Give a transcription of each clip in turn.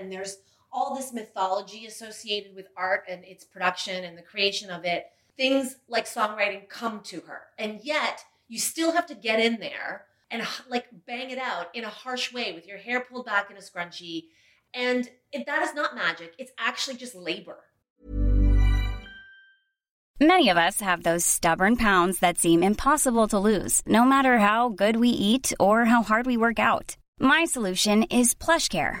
and there's all this mythology associated with art and its production and the creation of it. Things like songwriting come to her. And yet, you still have to get in there and like bang it out in a harsh way with your hair pulled back in a scrunchie. And if that is not magic, it's actually just labor. Many of us have those stubborn pounds that seem impossible to lose, no matter how good we eat or how hard we work out. My solution is PlushCare.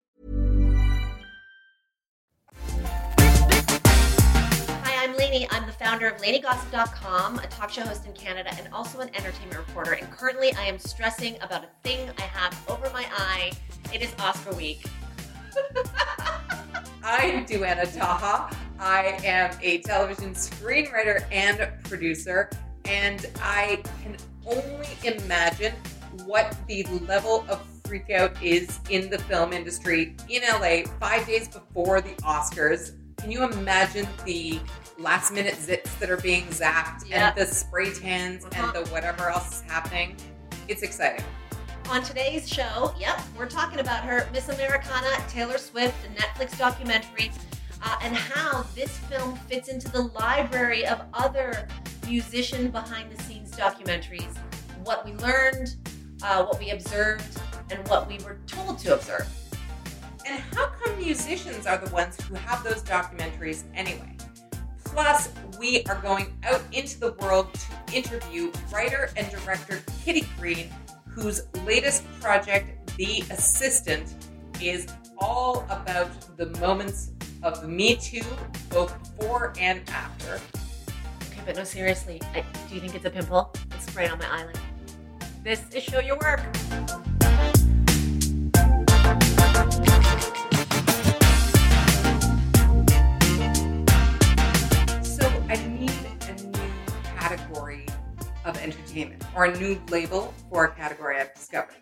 I'm the founder of LaineyGossip.com, a talk show host in Canada and also an entertainment reporter. And currently I am stressing about a thing I have over my eye. It is Oscar week. I'm Duana Taha. I am a television screenwriter and producer, and I can only imagine what the level of freakout is in the film industry in LA five days before the Oscars. Can you imagine the last minute zits that are being zapped Yep. and the spray tans Uh-huh. and the whatever else is happening? It's exciting. On today's show, yep, we're talking about her Miss Americana, Taylor Swift, the Netflix documentary, uh, and how this film fits into the library of other musician behind the scenes documentaries. What we learned, uh, what we observed, and what we were told to observe. And how come musicians are the ones who have those documentaries anyway? Plus, we are going out into the world to interview writer and director Kitty Green, whose latest project, The Assistant, is all about the moments of Me Too, both before and after. Okay, but no, seriously, I, do you think it's a pimple? It's right on my eyelid. This is Show Your Work. Of entertainment, or a new label for a category I've discovered.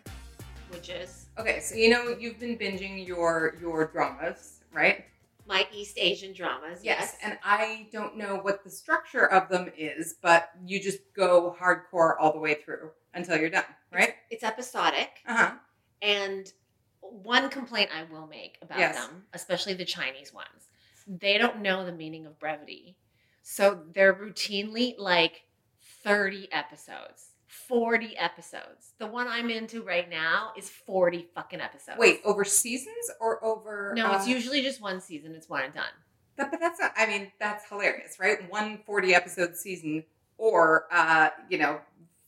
Which is Okay, so you know you've been binging your your dramas, right? my East Asian dramas. Yes. And I don't know what the structure of them is, but you just go hardcore all the way through until you're done, right? It's, it's episodic. Uh huh. And one complaint I will make about Yes. them, especially the Chinese ones, they don't know the meaning of brevity. So they're routinely like 30 episodes, 40 episodes. The one I'm into right now is 40 fucking episodes. Wait, over seasons or over? No, it's uh, usually just one season. It's one and done. That, but that's not. I mean, that's hilarious, right? One 40 episode season, or uh, you know,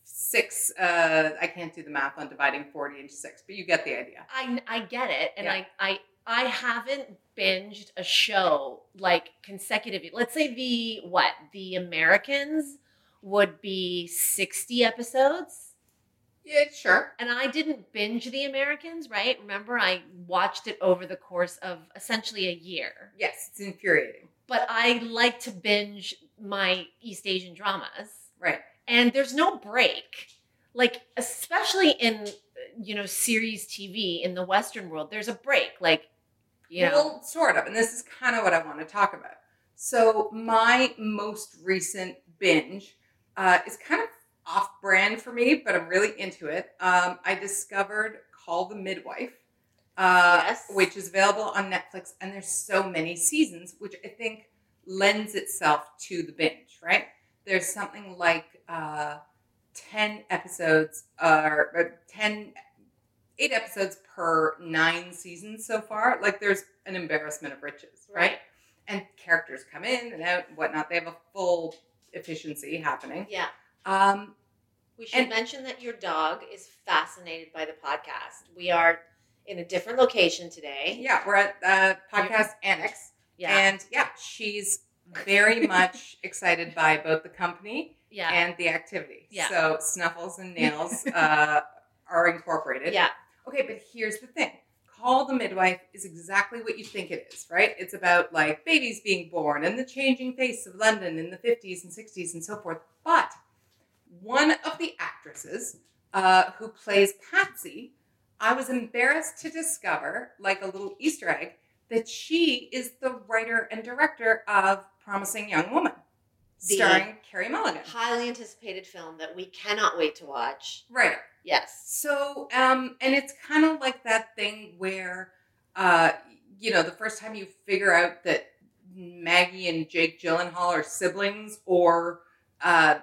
six. Uh, I can't do the math on dividing 40 into six, but you get the idea. I, I get it. And Yeah. I, I, I haven't binged a show like consecutively. Let's say the, what, the Americans would be 60 episodes. Yeah, sure. And I didn't binge The Americans, right? Remember, I watched it over the course of essentially a year. Yes, it's infuriating. But I like to binge my East Asian dramas, Right. and there's no break. Like, especially in, you know, series TV in the Western world, there's a break. Like, you know, Well, sort of. And this is kind of what I want to talk about. So, my most recent binge uh, is kind of off brand for me, but I'm really into it. Um, I discovered Call the Midwife, uh, Yes. which is available on Netflix, and there's so many seasons, which I think lends itself to the binge, right? There's something like uh, 10 episodes, or uh, 10 eight episodes per nine seasons so far. Like there's an embarrassment of riches, right? Right. And characters come in and out and whatnot. They have a full efficiency happening. yeah. Um, We should And- mention that your dog is fascinated by the podcast. We are in a different location today. yeah, we're at uh, podcast annex, Yeah. and yeah, she's very much excited by both the company yeah. and the activity. Yeah. So snuffles and nails uh, are incorporated. yeah. Okay, but here's the thing. Call the Midwife is exactly what you think it is, right? It's about like babies being born and the changing face of London in the 50s and 60s and so forth. But one of the actresses uh, who plays Patsy, I was embarrassed to discover, like a little Easter egg, that she is the writer and director of Promising Young Woman, The- starring Carey Mulligan. Highly anticipated film that we cannot wait to watch. Right. Yes. So, um, and it's kind of like that thing where, uh, you know, the first time you figure out that Maggie and Jake Gyllenhaal are siblings, or uh,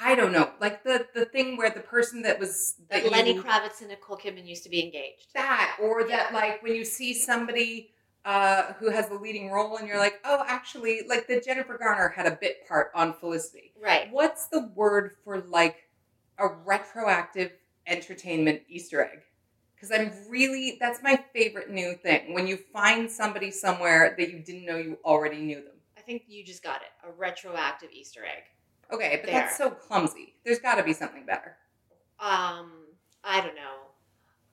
I don't know, like the the thing where the person that was That that Lenny you- Kravitz and Nicole Kidman used to be engaged. that, or that Yeah. like when you see somebody. Uh, who has the leading role, and you're like, oh, actually, like the Jennifer Garner had a bit part on Felicity. Right. What's the word for like a retroactive entertainment Easter egg? Because I'm really, that's my favorite new thing. When you find somebody somewhere that you didn't know you already knew them. I think you just got it. A retroactive Easter egg. Okay, but There. that's so clumsy. There's got to be something better. Um, I don't know.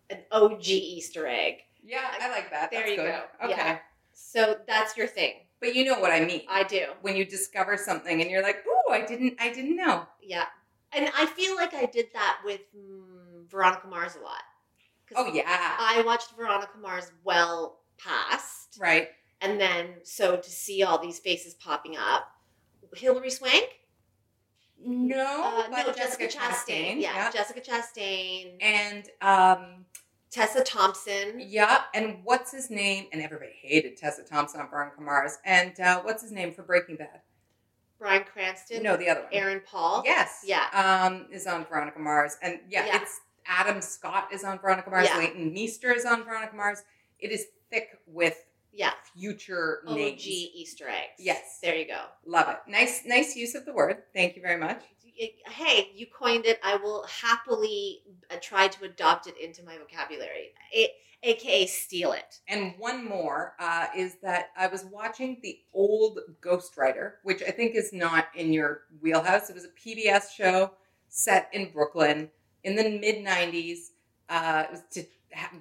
An OG Easter egg. Yeah, I like that. There That's you good. go. Okay. Yeah. So that's your thing. But you know what I mean. I do. when you discover something and you're like, "Ooh, I didn't, I didn't know." Yeah. And I feel like I did that with Veronica Mars a lot. Oh yeah, I watched Veronica Mars well past. right. And then, so to see all these faces popping up, Hilary Swank? No, Uh, but no, Jessica, Chastain. Yeah, Jessica Chastain. and um, Tessa Thompson. Yeah, and what's his name? And everybody hated Tessa Thompson on Veronica Mars. And uh, what's his name for Breaking Bad? Bryan Cranston. No, the other one. Aaron Paul. Yes. Yeah. Um, is on Veronica Mars, and yeah, Yeah. it's Adam Scott is on Veronica Mars. Yeah. Leighton Meester is on Veronica Mars. It is thick with Yeah. future OG names. Easter eggs. Yes. There you go. Love it. Nice, nice use of the word. Thank you very much. Hey, you coined it. I will happily uh, try to adopt it into my vocabulary, it, aka steal it. And one more uh, is that I was watching the old Ghostwriter, which I think is not in your wheelhouse. It was a PBS show set in Brooklyn in the mid 90s. Uh, to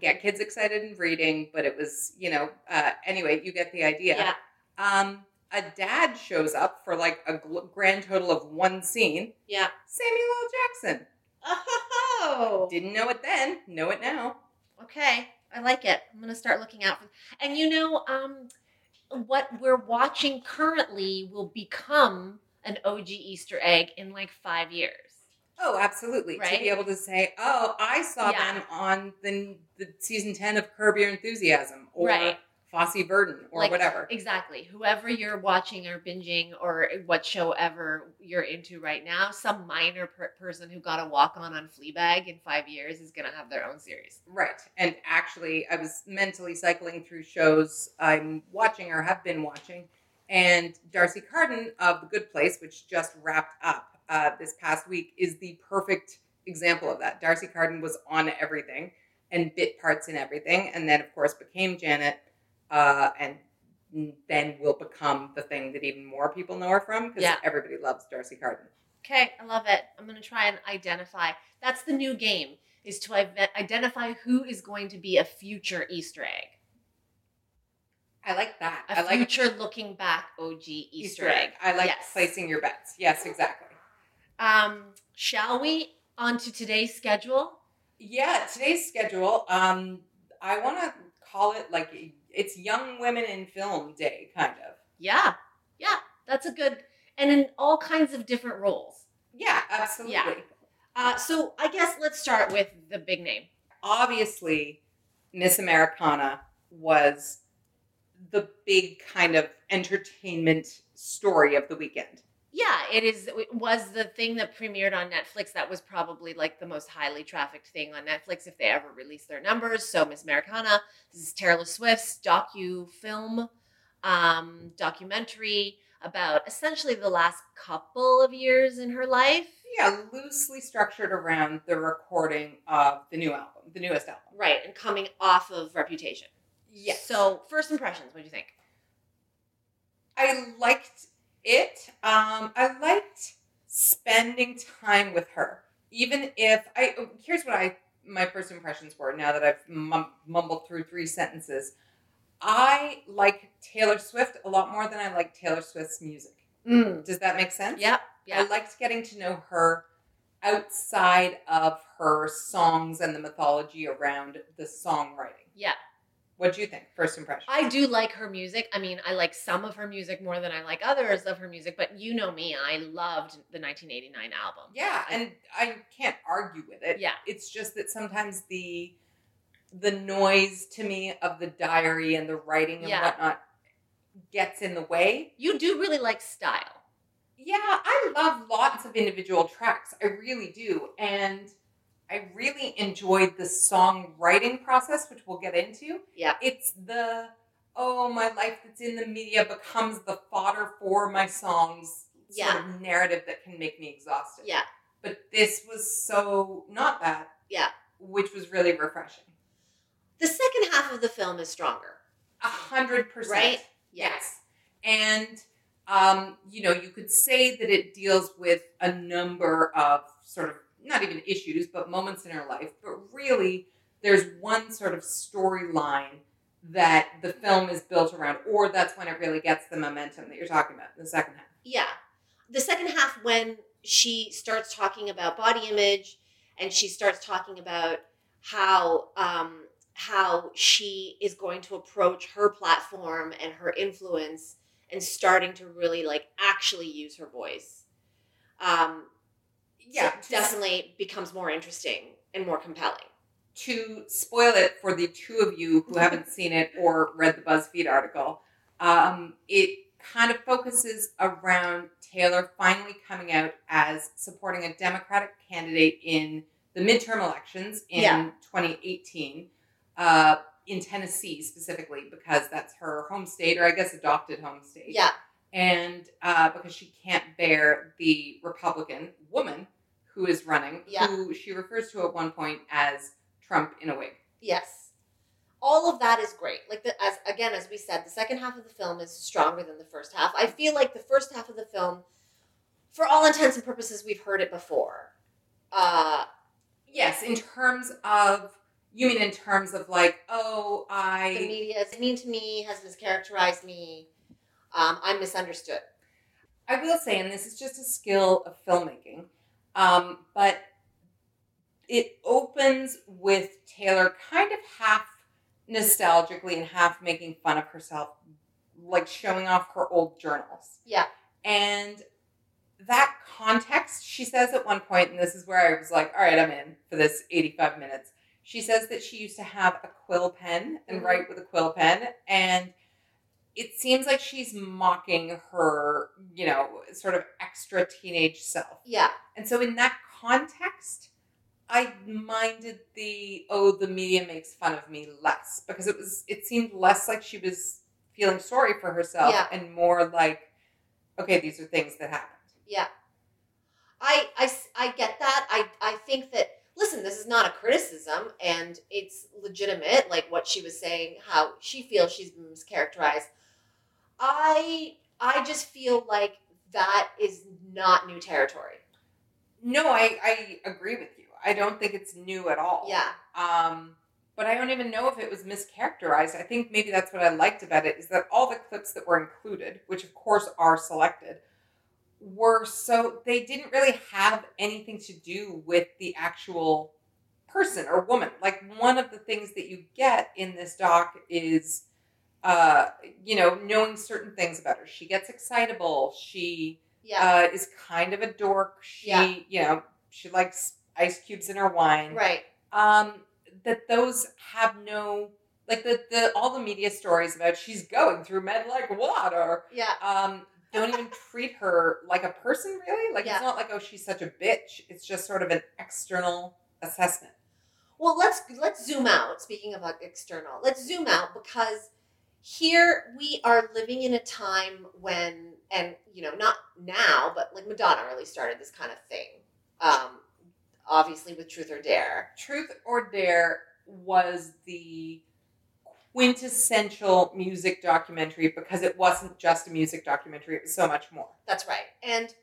get kids excited in reading, but it was, you know, uh, anyway, you get the idea. Yeah. Um, a dad shows up for like a gl- grand total of one scene Yeah. Samuel L. Jackson. Oh. Didn't know it then, know it now. Okay, I like it. I'm gonna start looking out for. And you know, um, what we're watching currently will become an OG Easter egg in like five years. Oh, absolutely. To be able to say, "Oh, I saw Yeah. them on the, the season ten of Curb Your Enthusiasm, or Right. Fosse Verdon, or Like, whatever." Exactly. Whoever you're watching or binging or what show ever you're into right now, some minor per- person who got a walk on on Fleabag in five years is gonna have their own series. Right. And actually, I was mentally cycling through shows I'm watching or have been watching, and D'Arcy Carden of The Good Place, which just wrapped up uh, this past week, is the perfect example of that. D'Arcy Carden was on everything and bit parts in everything, and then, of course, became Janet, uh, and then will become the thing that even more people know her from because Yeah. everybody loves D'Arcy Carden. Okay, I love it. I'm gonna try and identify. That's the new game: is to identify who is going to be a future Easter egg. I like that. A I like future looking back OG Easter, egg. I like Yes. placing your bets. Yes, exactly. Um, shall we on to today's schedule? Yeah, today's schedule. Um, I want to call it like it's Young Women in Film Day, kind of. Yeah, yeah, that's a good, and in all kinds of different roles. Yeah, absolutely. Yeah. Uh, so I guess let's start with the big name. Obviously, Miss Americana was the big kind of entertainment story of the weekend. Yeah, it is. It was the thing that premiered on Netflix. That was probably like the most highly trafficked thing on Netflix if they ever released their numbers. So Miss Americana, this is Taylor Swift's docu film, um, documentary about essentially the last couple of years in her life. Yeah, loosely structured around the recording of the new album, the newest album. Right, and coming off of Reputation. Yes. So first impressions, what do you think? I liked it. Um, I liked spending time with her, even if I. Here's what I my first impressions were. Now that I've mumbled through three sentences, I like Taylor Swift a lot more than I like Taylor Swift's music. Mm. Does that make sense? Yeah, yeah. I liked getting to know her outside of her songs and the mythology around the songwriting. Yeah. What do you think? First impression. I do like her music. I mean, I like some of her music more than I like others of her music, but you know me, I loved the 1989 album. yeah, and I can't argue with it. Yeah. It's just that sometimes the the noise to me of the diary and the writing and Yeah. whatnot gets in the way. You do really like style. Yeah, I love lots of individual tracks. I really do. And I really enjoyed the songwriting process, which we'll get into. Yeah. It's the, oh, my life that's in the media becomes the fodder for my songs sort of narrative that can make me exhausted. Yeah. But this was so not that. Yeah. Which was really refreshing. The second half of the film is stronger, A hundred percent. right? Yes. And um, you know, you could say that it deals with a number of sort of not even issues, but moments in her life. But really, there's one sort of storyline that the film is built around, or that's when it really gets the momentum that you're talking about in the second half. Yeah. The second half, when she starts talking about body image and she starts talking about how um, how she is going to approach her platform and her influence and starting to really like actually use her voice. Um, Yeah, so definitely becomes more interesting and more compelling. to spoil it for the two of you who haven't seen it or read the BuzzFeed article, um, it kind of focuses around Taylor finally coming out as supporting a Democratic candidate in the midterm elections in Yeah. 2018 uh, in Tennessee specifically because that's her home state or I guess adopted home state Yeah, and uh, because she can't bear the Republican woman who is running, Yeah. who she refers to at one point as Trump in a wig. Yes. All of that is great. Like the as again as we said, the second half of the film is stronger than the first half. I feel like the first half of the film, for all intents and purposes, we've heard it before. Uh Yes, in terms of, you mean in terms of like, oh, I the media is mean to me, has mischaracterized me. Um, I'm misunderstood. I will say, and this is just a skill of filmmaking, um, but it opens with Taylor kind of half nostalgically and half making fun of herself, like showing off her old journals. Yeah. And that context, she says at one point, and this is where I was like, all right, I'm in for this 85 minutes. She says that she used to have a quill pen and Mhm. write with a quill pen. And it seems like she's mocking her, you know, sort of extra teenage self. Yeah. And so, in that context, I minded the oh, the media makes fun of me less because it was it seemed less like she was feeling sorry for herself Yeah. and more like, okay, these are things that happened. Yeah. I, I, I get that. I, I think that, listen, this is not a criticism and it's legitimate, like what she was saying, how she feels she's been mischaracterized. I, I just feel like that is not new territory. No, I I agree with you. I don't think it's new at all. Yeah. Um, but I don't even know if it was mischaracterized. I think maybe that's what I liked about it is that all the clips that were included, which of course are selected, were so they didn't really have anything to do with the actual person or woman. Like one of the things that you get in this doc is uh, you know, knowing certain things about her. She gets excitable. She Yeah. uh, is kind of a dork. She, Yeah. you know, she likes ice cubes in her wine. right. Um, that those have no like the the all the media stories about she's going through med like water. Yeah. Um, don't even treat her like a person really. Like Yeah. it's not like oh she's such a bitch. It's just sort of an external assessment. Well, let's let's zoom out. Speaking of external, let's zoom out because here we are living in a time when, and you know, not now, but like Madonna really started this kind of thing. Um, obviously with Truth or Dare. Truth or Dare was the quintessential music documentary because it wasn't just a music documentary, it was so much more. That's right. And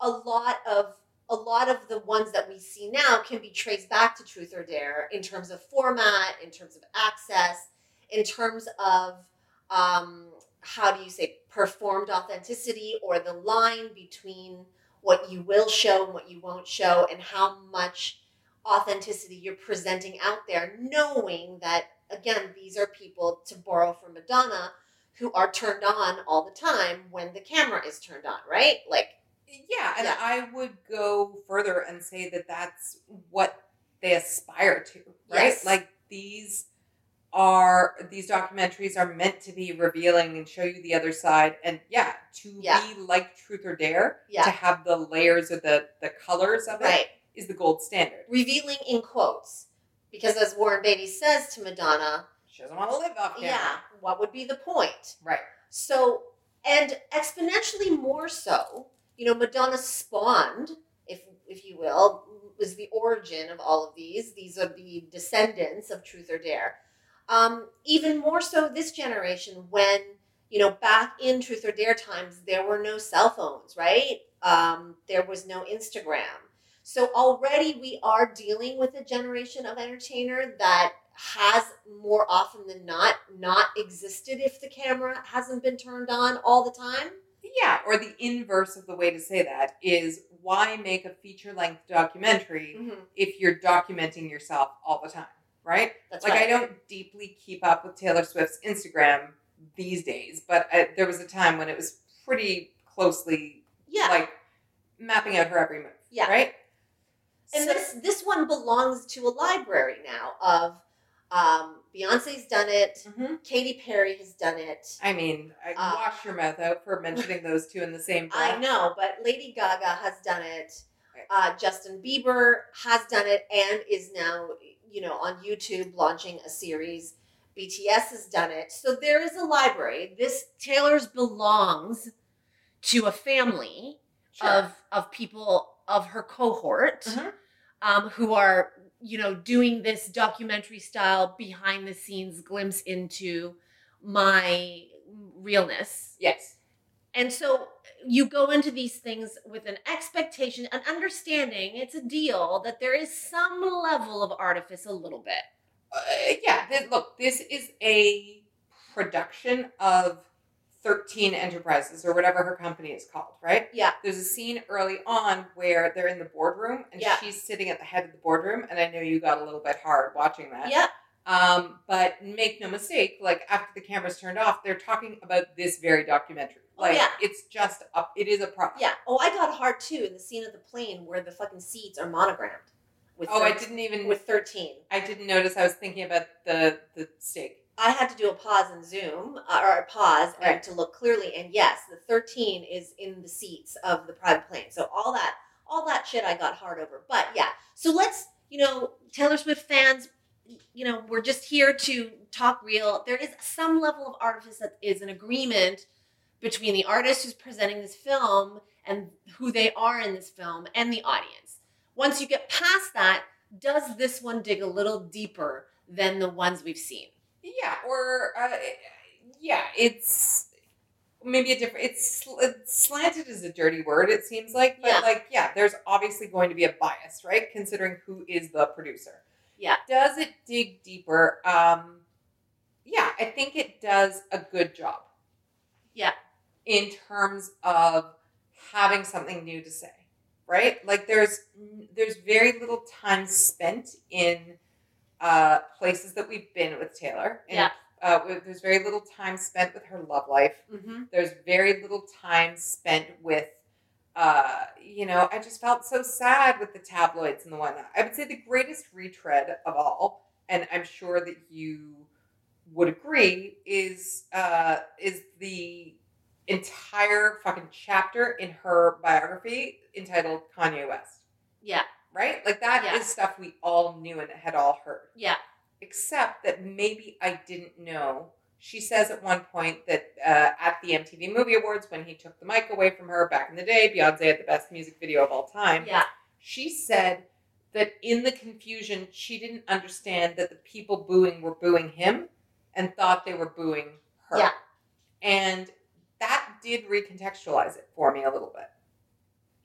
a lot of a lot of the ones that we see now can be traced back to Truth or Dare in terms of format, in terms of access, in terms of um, how do you say performed authenticity or the line between what you will show and what you won't show, and how much authenticity you're presenting out there, knowing that, again, these are people, to borrow from Madonna, who are turned on all the time when the camera is turned on, right? Like, Yeah, and Yeah. I would go further and say that that's what they aspire to, right? Yes. Like these are these documentaries are meant to be revealing and show you the other side, and yeah, to Yeah. be like Truth or Dare, Yeah. to have the layers or the the colors of it is right. the gold standard. Revealing in quotes. Because as Warren Beatty says to Madonna, She doesn't want to live off camera, yeah, what would be the point? right? So, and exponentially more so, you know, Madonna spawned, if if you will, was the origin of all of these. These are the descendants of Truth or Dare. Um, even more so this generation when, you know, back in Truth or Dare times, there were no cell phones, right? Um, there was no Instagram. So already we are dealing with a generation of entertainer that has more often than not not existed if the camera hasn't been turned on all the time. Yeah, or the inverse of the way to say that is why make a feature length documentary if you're documenting yourself all the time, right? That's like right. I don't deeply keep up with Taylor Swift's Instagram these days, but I, there was a time when it was pretty closely yeah. like mapping out her every move. Yeah. Right. and So- this this one belongs to a library now of um, Beyonce's done it, Mhm. Katy Perry has done it. I mean, I Uh, wash your mouth out for mentioning those two in the same breath. I know, but Lady Gaga has done it. Uh, Justin Bieber has done it and is now, you know, on YouTube launching a series. BTS has done it. So there is a library. This Taylor's belongs to a family Sure. of of people of her cohort Mhm. um, who are you know doing this documentary style behind the scenes glimpse into my realness yes. And so you go into these things with an expectation an understanding it's a deal that there is some level of artifice a little bit Uh, yeah, th- look, this is a production of 13 Enterprises or whatever her company is called, right? Yeah. There's a scene early on where they're in the boardroom and Yeah. she's sitting at the head of the boardroom. And I know you got a little bit hard watching that. yeah Um, but make no mistake, like after the camera's turned off, they're talking about this very documentary. Oh, yeah. it's just up, it is a product. yeah oh i got hard too in the scene of the plane where the fucking seats are monogrammed with Oh, I didn't even, with 13 I didn't notice. I was thinking about the the steak. I had to do a pause in Zoom uh, or a pause and Right. to look clearly. And yes, the 13 is in the seats of the private plane. So all that, all that shit I got hard over. But yeah, so let's, you know, Taylor Swift fans, you know, we're just here to talk real. There is some level of artifice that is an agreement between the artist who's presenting this film and who they are in this film and the audience. Once you get past that, does this one dig a little deeper than the ones we've seen? Yeah, or uh, yeah, it's maybe a different. It's sl- slanted is a dirty word. It seems like, but Yeah. like, yeah, there's obviously going to be a bias, right? Considering who is the producer. Yeah. Does it dig deeper? Um, yeah, I think it does a good job. Yeah. In terms of having something new to say, right? Like there's there's very little time spent in uh, places that we've been with Taylor. And, Yeah. Uh, there's very little time spent with her love life. Mm-hmm. There's very little time spent with, uh, you know, I just felt so sad with the tabloids and the whatnot. I would say the greatest retread of all, and I'm sure that you would agree, is uh, is the entire fucking chapter in her biography entitled Kanye West. Yeah, Right? Like that is Yeah. stuff we all knew and had all heard yeah, except that maybe I didn't know. She says at one point that uh, at the MTV Movie Awards, when he took the mic away from her back in the day, Beyonce had the best music video of all time. yeah, She said that in the confusion, she didn't understand that the people booing were booing him and thought they were booing her. Yeah. And that did recontextualize it for me a little bit.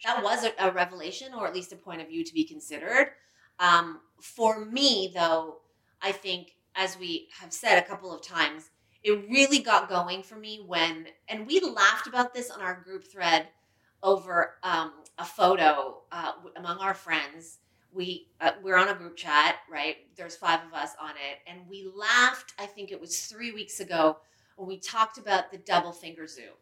that was a, a revelation, or at least a point of view to be considered. Um, for me, though, I think, as we have said a couple of times, it really got going for me when, and we laughed about this on our group thread over um, a photo uh, among our friends. We uh, we're on a group chat, right? There's five of us on it, and we laughed. I think it was three weeks ago when we talked about the double finger zoom.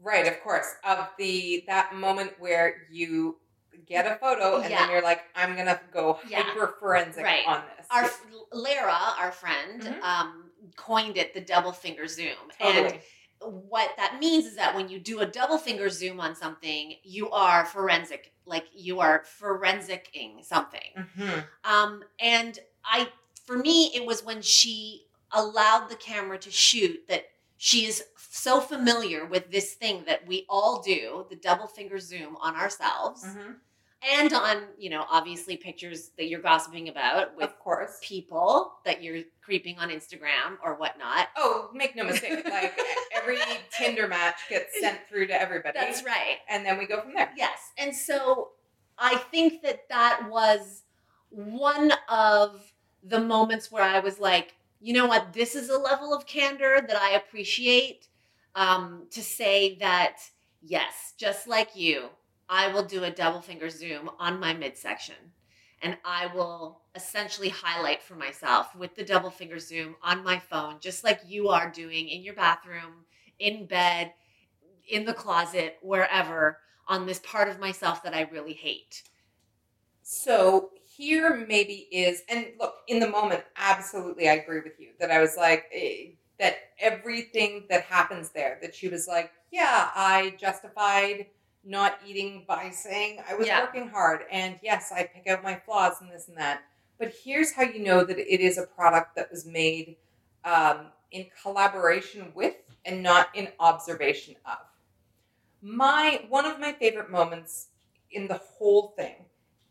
Right, of course. Of the that moment where you get a photo and Yeah. then you're like, I'm gonna go Yeah. hyper forensic Right. on this. Our Lara, our friend, Mhm. um, coined it the double finger zoom, totally. and what that means is that when you do a double finger zoom on something, you are forensic, like you are forensicing something. Mhm. Um, and I, for me, it was when she allowed the camera to shoot that she is so familiar with this thing that we all do, the double finger zoom on ourselves Mhm. and on, you know, obviously pictures that you're gossiping about with Of course. people that you're creeping on Instagram or whatnot. Oh, make no mistake. Like every Tinder match gets sent through to everybody. That's right. And then we go from there. Yes. And so I think that that was one of the moments where I was like, you know what, this is a level of candor that I appreciate um, to say that, yes, just like you, I will do a double finger zoom on my midsection. And I will essentially highlight for myself with the double finger zoom on my phone, just like you are doing in your bathroom, in bed, in the closet, wherever, on this part of myself that I really hate. So here maybe is, and look, in the moment, absolutely, I agree with you that I was like, eh, that everything that happens there, that she was like, yeah, I justified not eating by saying I was Yeah. working hard. And yes, I pick out my flaws and this and that. But here's how you know that it is a product that was made um, in collaboration with and not in observation of. My one of my favorite moments in the whole thing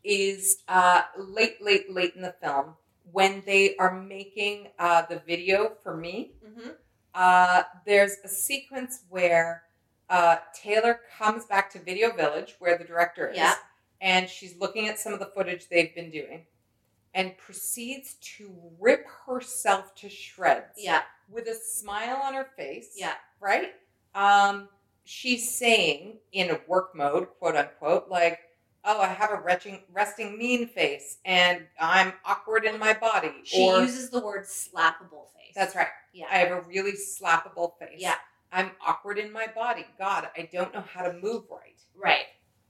is uh, late, late, late in the film when they are making uh, the video for me. Mm-hmm. Uh, there's a sequence where uh, Taylor comes back to Video Village, where the director is, Yeah. and she's looking at some of the footage they've been doing, and proceeds to rip herself to shreds Yeah, with a smile on her face. yeah, Right? Um, she's saying in a work mode, quote unquote, like, oh, I have a retching, resting mean face and I'm awkward in my body. she or, uses the word slappable face. that's right. Yeah, I have a really slappable face. Yeah. I'm awkward in my body. God, I don't know how to move right. right.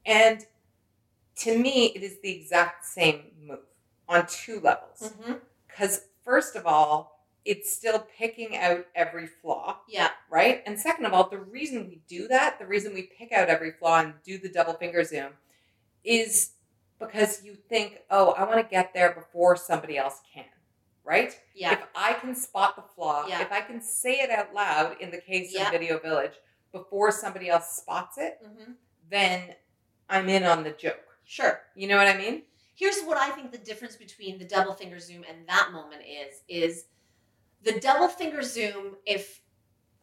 And to me, it is the exact same move on two levels. Mm-hmm. Because, first of all, it's still picking out every flaw, Yeah, right? And second of all, the reason we do that, the reason we pick out every flaw and do the double finger zoom, is because you think, oh, I want to get there before somebody else can, right? yeah, If I can spot the flaw, Yeah. if I can say it out loud in the case Yeah. of Video Village before somebody else spots it, mm-hmm. then I'm in on the joke. sure. You know what I mean? Here's what I think the difference between the double finger zoom and that moment is: is the double finger zoom. If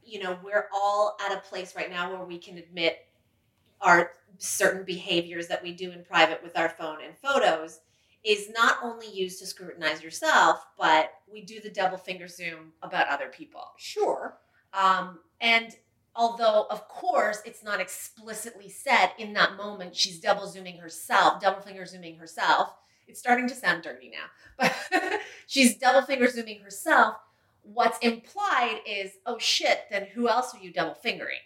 you know, we're all at a place right now where we can admit our certain behaviors that we do in private with our phone and photos is not only used to scrutinize yourself, but we do the double finger zoom about other people. Sure. Um, and although, of course, it's not explicitly said in that moment, she's double zooming herself, double finger zooming herself. It's starting to sound dirty now, but she's double finger zooming herself. What's implied is, oh shit, then who else are you double fingering?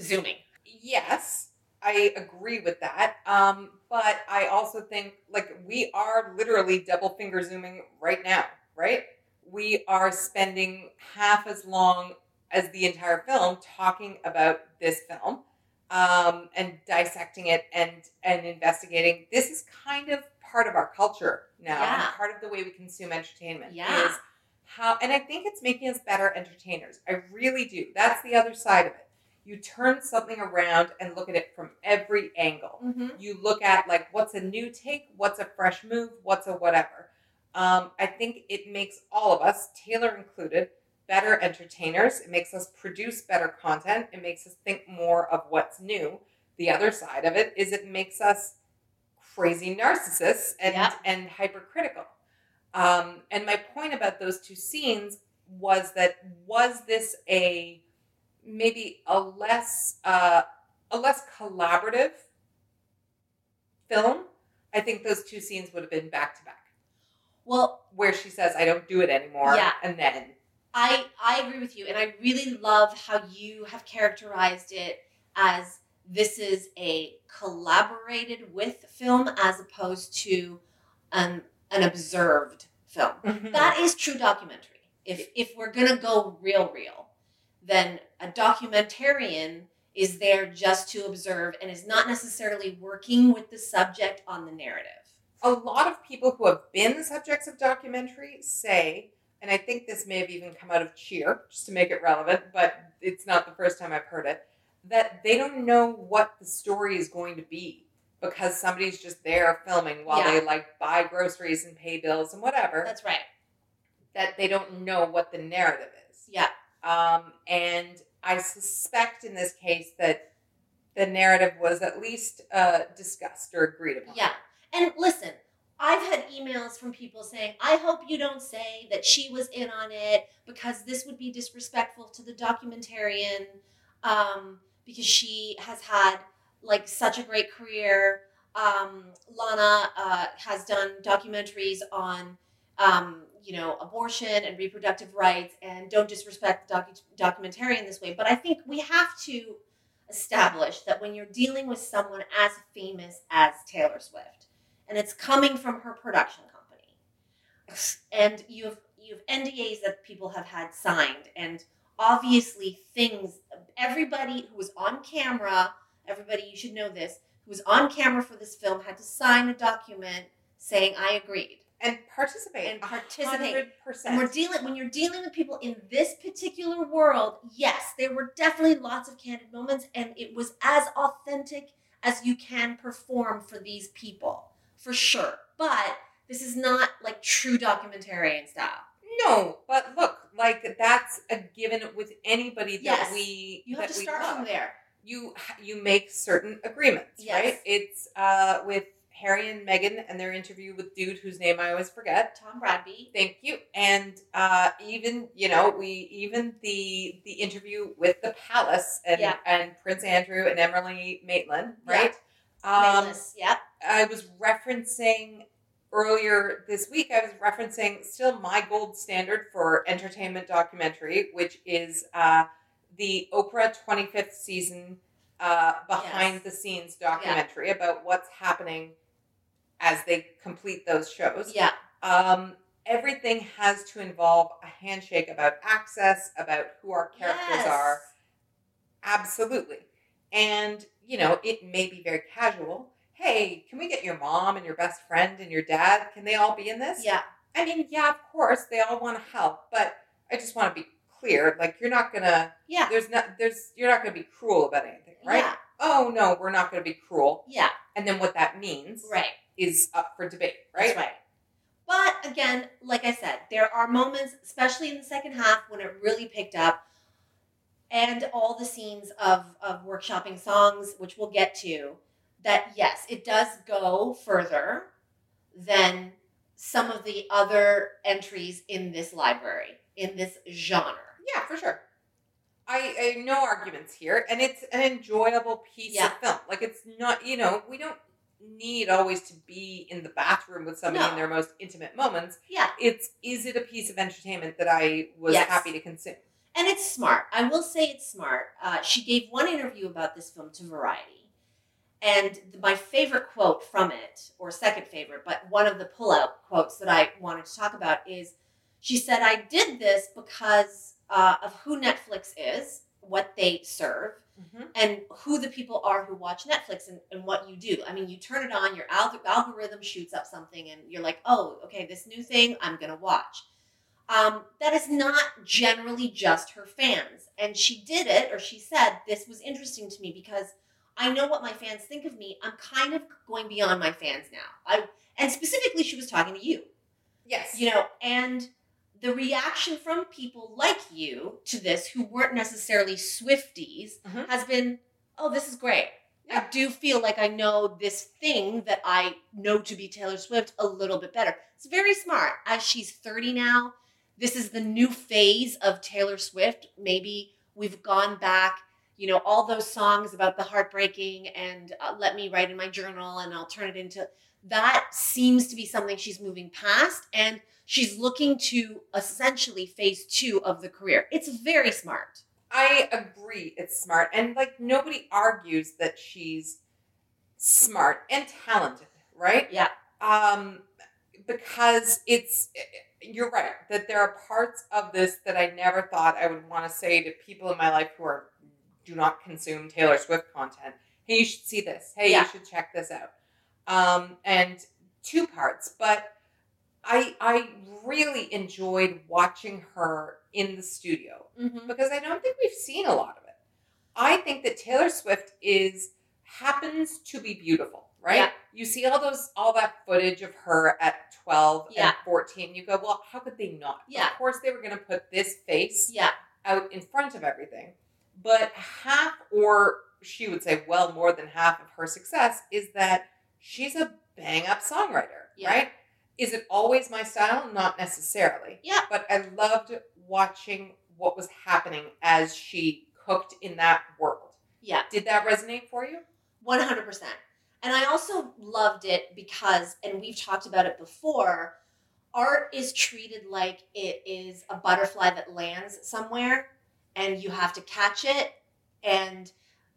Zooming. Yes, I agree with that. Um, but I also think like we are literally double finger zooming right now, right? We are spending half as long as the entire film talking about this film um, and dissecting it and and investigating. This is kind of part of our culture now, and Yeah. part of the way we consume entertainment Yeah. is how, and I think it's making us better entertainers. I really do. That's the other side of it you turn something around and look at it from every angle. Mm-hmm. You look at like what's a new take, what's a fresh move, what's a whatever. Um, I think it makes all of us, Taylor included, better entertainers. It makes us produce better content. It makes us think more of what's new. The other side of it is it makes us crazy narcissists and Yep. and hypercritical. Um, and my point about those two scenes was that was this a maybe a less uh, a less collaborative film, I think those two scenes would have been back to back. Well, Where she says, I don't do it anymore. Yeah. And then, I I agree with you, and I really love how you have characterized it as this is a collaborated with film as opposed to an an observed film. That is true documentary. If if we're gonna go real real, then a documentarian is there just to observe and is not necessarily working with the subject on the narrative. a lot of people who have been subjects of documentary say, and I think this may have even come out of Cheer, just to make it relevant, but it's not the first time I've heard it, that they don't know what the story is going to be because somebody's just there filming while Yeah. they like buy groceries and pay bills and whatever, That's right. that they don't know what the narrative is. Yeah. Um, and I suspect in this case that the narrative was at least uh, discussed or agreed upon. Yeah. And listen, I've had emails from people saying, I hope you don't say that she was in on it because this would be disrespectful to the documentarian um, because she has had like such a great career. Um, Lana uh, has done documentaries on, um, you know, abortion and reproductive rights and don't disrespect the docu- documentarian this way. But I think we have to establish that when you're dealing with someone as famous as Taylor Swift, and it's coming from her production company, and you have you have NDAs that people have had signed, and obviously things. Everybody who was on camera, everybody you should know this, who was on camera for this film had to sign a document saying I agreed. And participate And participate. 100%. And we're dealing when you're dealing with people in this particular world, yes, there were definitely lots of candid moments, and it was as authentic as you can perform for these people, for sure. But this is not like true documentarian style. no but look like that's a given with anybody that Yes. we You have that to we start love. from there. you you make certain agreements Yes. right it's uh with harry and meghan and their interview with dude whose name i always forget Tom Bradby. thank you and uh even you know we even the the interview with the palace and Yeah. and prince andrew and emily maitlis Yeah. right um Nameless. Yep. I was referencing earlier this week, I was referencing still my gold standard for entertainment documentary, which is uh, the Oprah 25th season uh, behind Yes. the scenes documentary about what's happening as they complete those shows. Yeah. Um, everything has to involve a handshake about access, about who our characters Yes. are. Absolutely. And, you know, it may be very casual. Hey, can we get your mom and your best friend and your dad? Can they all be in this? Yeah. I mean, yeah, of course, they all want to help, but I just want to be clear. Like, you're not gonna, Yeah. there's not, there's, you're not gonna be cruel about anything, right? Yeah. Oh, no, we're not gonna be cruel. Yeah. And then what that means Right. Is up for debate, right? That's right. But again, like I said, there are moments, especially in the second half, when it really picked up, and all the scenes of of workshopping songs, which we'll get to. That yes, it does go further than some of the other entries in this library in this genre. Yeah, for sure. I, I no arguments here, and it's an enjoyable piece Yeah. of film. Like it's not, you know, we don't need always to be in the bathroom with somebody No. in their most intimate moments. Yeah, It's is it a piece of entertainment that I was Yes. happy to consume? and it's smart. I will say it's smart. Uh, she gave one interview about this film to Variety, and my favorite quote from it, or second favorite, but one of the pullout quotes that I wanted to talk about is she said, I did this because uh, of who Netflix is, what they serve, and who the people are who watch Netflix and, and what you do. I mean, you turn it on, your alg- algorithm shoots up something, and you're like, oh, okay, this new thing, I'm going to watch. Um, that is not generally just her fans. And she did it, or she said, this was interesting to me because I know what my fans think of me. I'm kind of going beyond my fans now. I and specifically she was talking to you. Yes. You know, and the reaction from people like you to this who weren't necessarily Swifties Mhm. has been, oh, this is great. Yeah. I do feel like I know this thing that I know to be Taylor Swift a little bit better. It's very smart. As she's 30 now, this is the new phase of Taylor Swift. Maybe we've gone back you know, all those songs about the heartbreaking and uh, let me write in my journal and I'll turn it into that seems to be something she's moving past and she's looking to essentially phase two of the career. It's very smart. I agree. It's smart. And like nobody argues that she's smart and talented, right? Yeah. Um, because it's, you're right, that there are parts of this that I never thought I would want to say to people in my life who are, do not consume Taylor Swift content. Hey, you should see this. Hey, Yeah. you should check this out. Um, and two parts, but I, I really enjoyed watching her in the studio Mm-hmm. because I don't think we've seen a lot of it. I think that Taylor Swift is happens to be beautiful, right? Yeah. You see all those all that footage of her at 12 Yeah. and 14. You go, "Well, how could they not?" Yeah. Of course they were going to put this face Yeah. out in front of everything. But half or she would say well more than half of her success is that she's a bang up songwriter, Yeah. right? Is it always my style? Not necessarily. Yeah. But I loved watching what was happening as she cooked in that world. Yeah. Did that resonate for you? 100%. And I also loved it because, and we've talked about it before, art is treated like it is a butterfly that lands somewhere and you have to catch it. And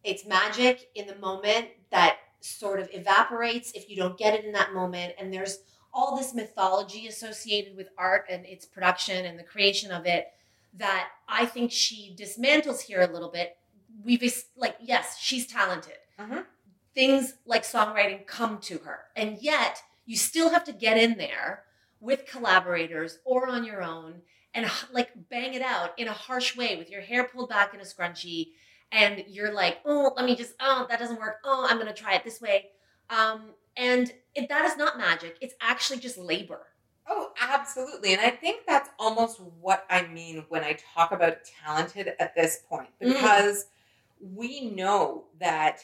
it's magic in the moment that sort of evaporates if you don't get it in that moment. And there's all this mythology associated with art and its production and the creation of it that I think she dismantles here a little bit. We've like, yes, she's talented. Mhm. Things like songwriting come to her, and yet you still have to get in there with collaborators or on your own and like bang it out in a harsh way with your hair pulled back in a scrunchie, and you're like, oh, let me just, oh, that doesn't work. Oh, I'm gonna try it this way. Um, and it, that is not magic. It's actually just labor. Oh, absolutely. And I think that's almost what I mean when I talk about talented at this point Mm. because we know that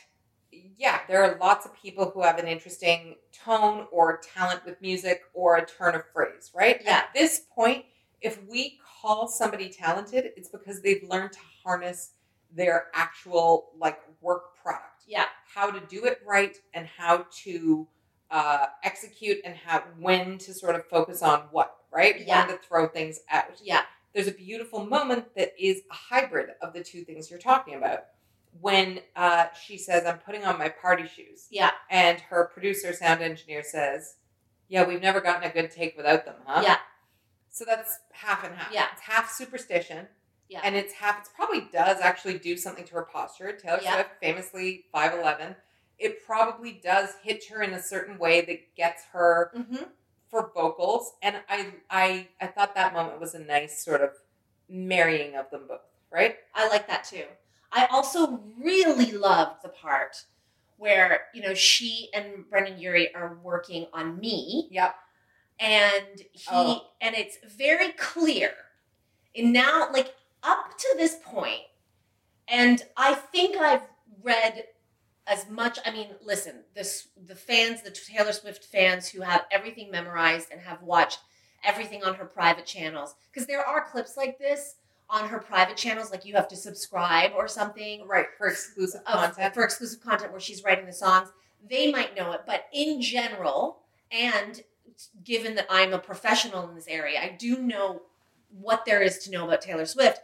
yeah, there are lots of people who have an interesting tone or talent with music or a turn of phrase, right? Yeah. At this point, if we call somebody talented, it's because they've learned to harness their actual like work product Yeah. How to do it right and how to uh, execute and how when to sort of focus on what right Yeah. when to throw things out Yeah. there's a beautiful moment that is a hybrid of the two things you're talking about when uh, she says i'm putting on my party shoes Yeah. and her producer sound engineer says yeah we've never gotten a good take without them huh Yeah. so that's half and half Yeah. it's half superstition Yeah. and it's half it probably does actually do something to her posture taylor Yeah. swift famously 5'11 it probably does hit her in a certain way that gets her Mm-hmm. for vocals and i i i thought that moment was a nice sort of marrying of them both right I like that too. I also really loved the part where, you know, she and Brendon Urie are working on me yep and he Oh. and it's very clear. And now like up to this point and I think I've read as much I mean, listen, this the fans, the Taylor Swift fans who have everything memorized and have watched everything on her private channels because there are clips like this on her private channels like you have to subscribe or something. Right for exclusive of- content. for exclusive content where she's writing the songs. They might know it but in general and given that i'm a professional in this area i do know what there is to know about taylor swift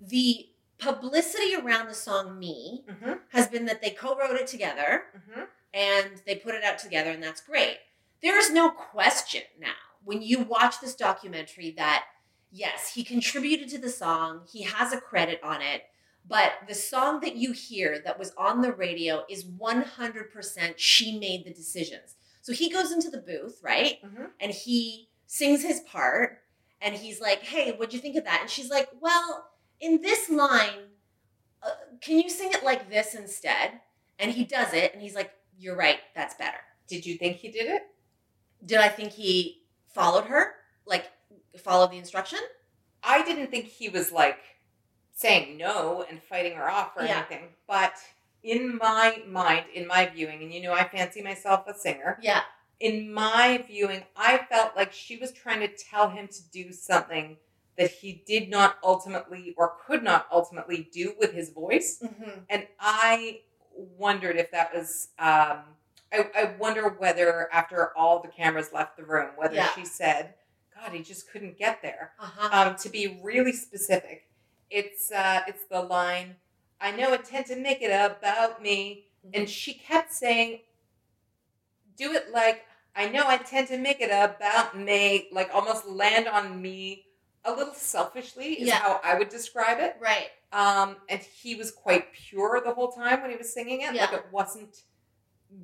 the publicity around the song me mm-hmm, has been that they co-wrote it together mm-hmm. and they put it out together and that's great there is no question now when you watch this documentary that yes he contributed to the song he has a credit on it but the song that you hear that was on the radio is 100% she made the decisions so he goes into the booth right Mhm. and he sings his part and he's like hey what'd you think of that and she's like well in this line uh, can you sing it like this instead and he does it and he's like you're right that's better did you think he did it did i think he followed her like followed the instruction I didn't think he was like saying no and fighting her off or Yeah. anything. But in my mind, in my viewing, and you know, I fancy myself a singer. yeah In my viewing, I felt like she was trying to tell him to do something that he did not ultimately or could not ultimately do with his voice. Mm-hmm. And I wondered if that was, um, I, I wonder whether after all the cameras left the room, whether Yeah. she said, God, he just couldn't get there. Uh-huh. Um, to be really specific, it's uh, it's the line, I know I tend to make it about me. And she kept saying, do it like, I know I tend to make it about me, like almost land on me a little selfishly, is Yeah. how I would describe it. right. Um, and he was quite pure the whole time when he was singing it. Yeah. Like it wasn't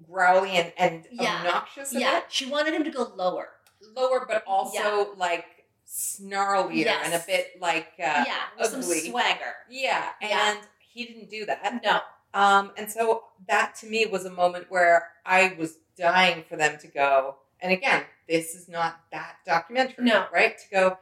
growly and, and Yeah. obnoxious Yeah. bit. She wanted him to go lower. Lower, but also like snarlier Yes. and a bit like, uh, yeah. With some ugly. swagger. yeah. Yeah. And he didn't do that. No. Um, and so that to me was a moment where I was dying for them to go. And again, this is not that documentary, No. right? To go,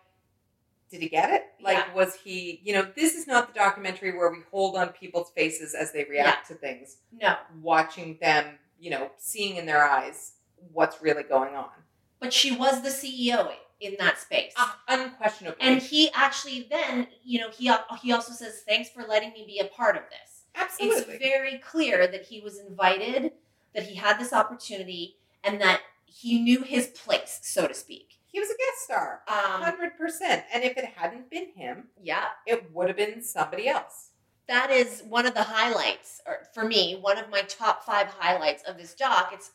did he get it? Like, Yeah. was he, you know, this is not the documentary where we hold on people's faces as they react to things, No. watching them, you know, seeing in their eyes what's really going on. But she was the CEO in that space. Uh, unquestionably. and he actually then, you know, he he also says, "Thanks for letting me be a part of this." Absolutely. It's very clear that he was invited, that he had this opportunity, and that he knew his place, so to speak. He was a guest star. Um, 100%. And if it hadn't been him, yeah, it would have been somebody else. that is one of the highlights, or for me, one of my top five highlights of this doc. It's,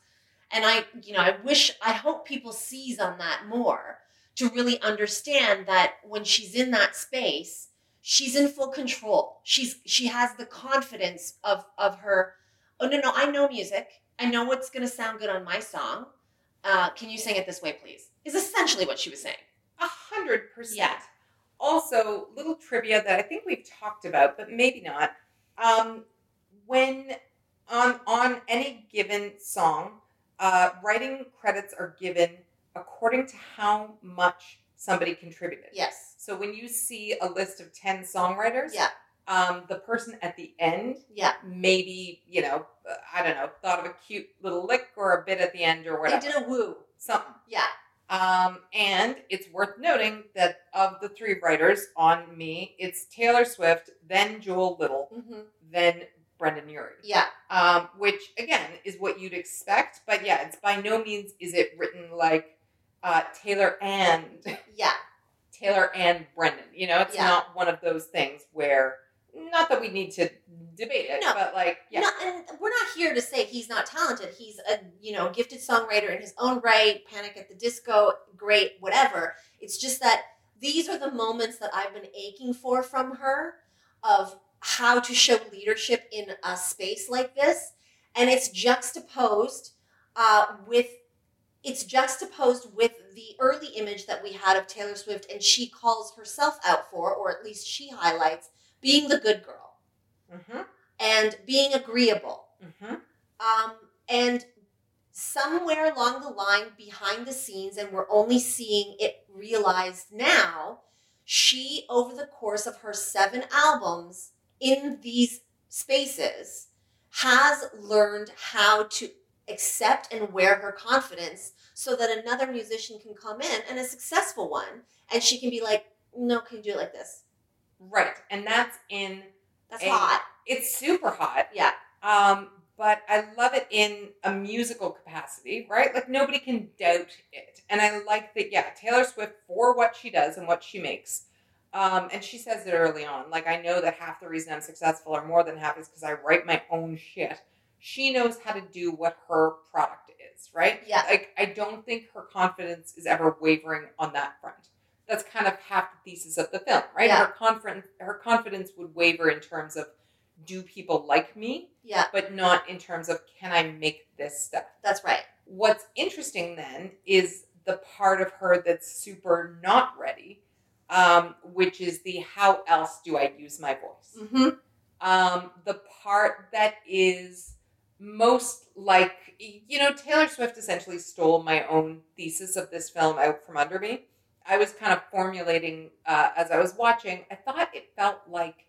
and I, you know, I wish, I hope people seize on that more to really understand that when she's in that space, she's in full control. She's she has the confidence of of her. Oh no, no, I know music. I know what's going to sound good on my song. Uh, can you sing it this way, please? Is essentially what she was saying. A hundred percent. Also, little trivia that I think we've talked about, but maybe not. Um, when on on any given song, uh, writing credits are given according to how much somebody contributed. Yes. So when you see a list of ten songwriters, Yeah. um, the person at the end Yeah. maybe you know uh, I don't know thought of a cute little lick or a bit at the end or They whatever did a woo. something. Yeah. Um, and it's worth noting that of the three writers on me, it's Taylor Swift, then Joel Little, Mm-hmm. then Brendon Urie. Yeah. Um, which again is what you'd expect, but yeah, it's by no means is it written like uh, Taylor and Yeah. Taylor and Brendon. You know, it's Yeah. not one of those things where not that we need to debate it, No. but like yeah, No, and we're not here to say he's not talented. He's a you know gifted songwriter in his own right. Panic at the Disco, great, whatever. It's just that these are the moments that I've been aching for from her of how to show leadership in a space like this, and it's juxtaposed uh, with it's juxtaposed with the early image that we had of Taylor Swift, and she calls herself out for, or at least she highlights being the good girl hmm and being agreeable. hmm Um, and somewhere along the line, behind the scenes, and we're only seeing it realized now, she, over the course of her seven albums in these spaces, has learned how to accept and wear her confidence so that another musician can come in and a successful one, and she can be like, no, can you do it like this? right, and that's in That's A- hot. it's super hot. Yeah. Um, but I love it in a musical capacity, right? Like nobody can doubt it. And I like that, yeah, Taylor Swift for what she does and what she makes. Um, and she says it early on. Like, I know that half the reason I'm successful, or more than half, is because I write my own shit. She knows how to do what her product is, right? Yeah. Like, I don't think her confidence is ever wavering on that front. That's kind of half the thesis of the film, right? Yeah. Her confidence, her confidence would waver in terms of, do people like me? Yeah, but not in terms of can I make this stuff. that's right. What's interesting then is the part of her that's super not ready, um, which is the how else do I use my voice? Mm-hmm. Um, the part that is most like, you know, Taylor Swift essentially stole my own thesis of this film out from under me. I was kind of formulating uh, as I was watching. I thought it felt like,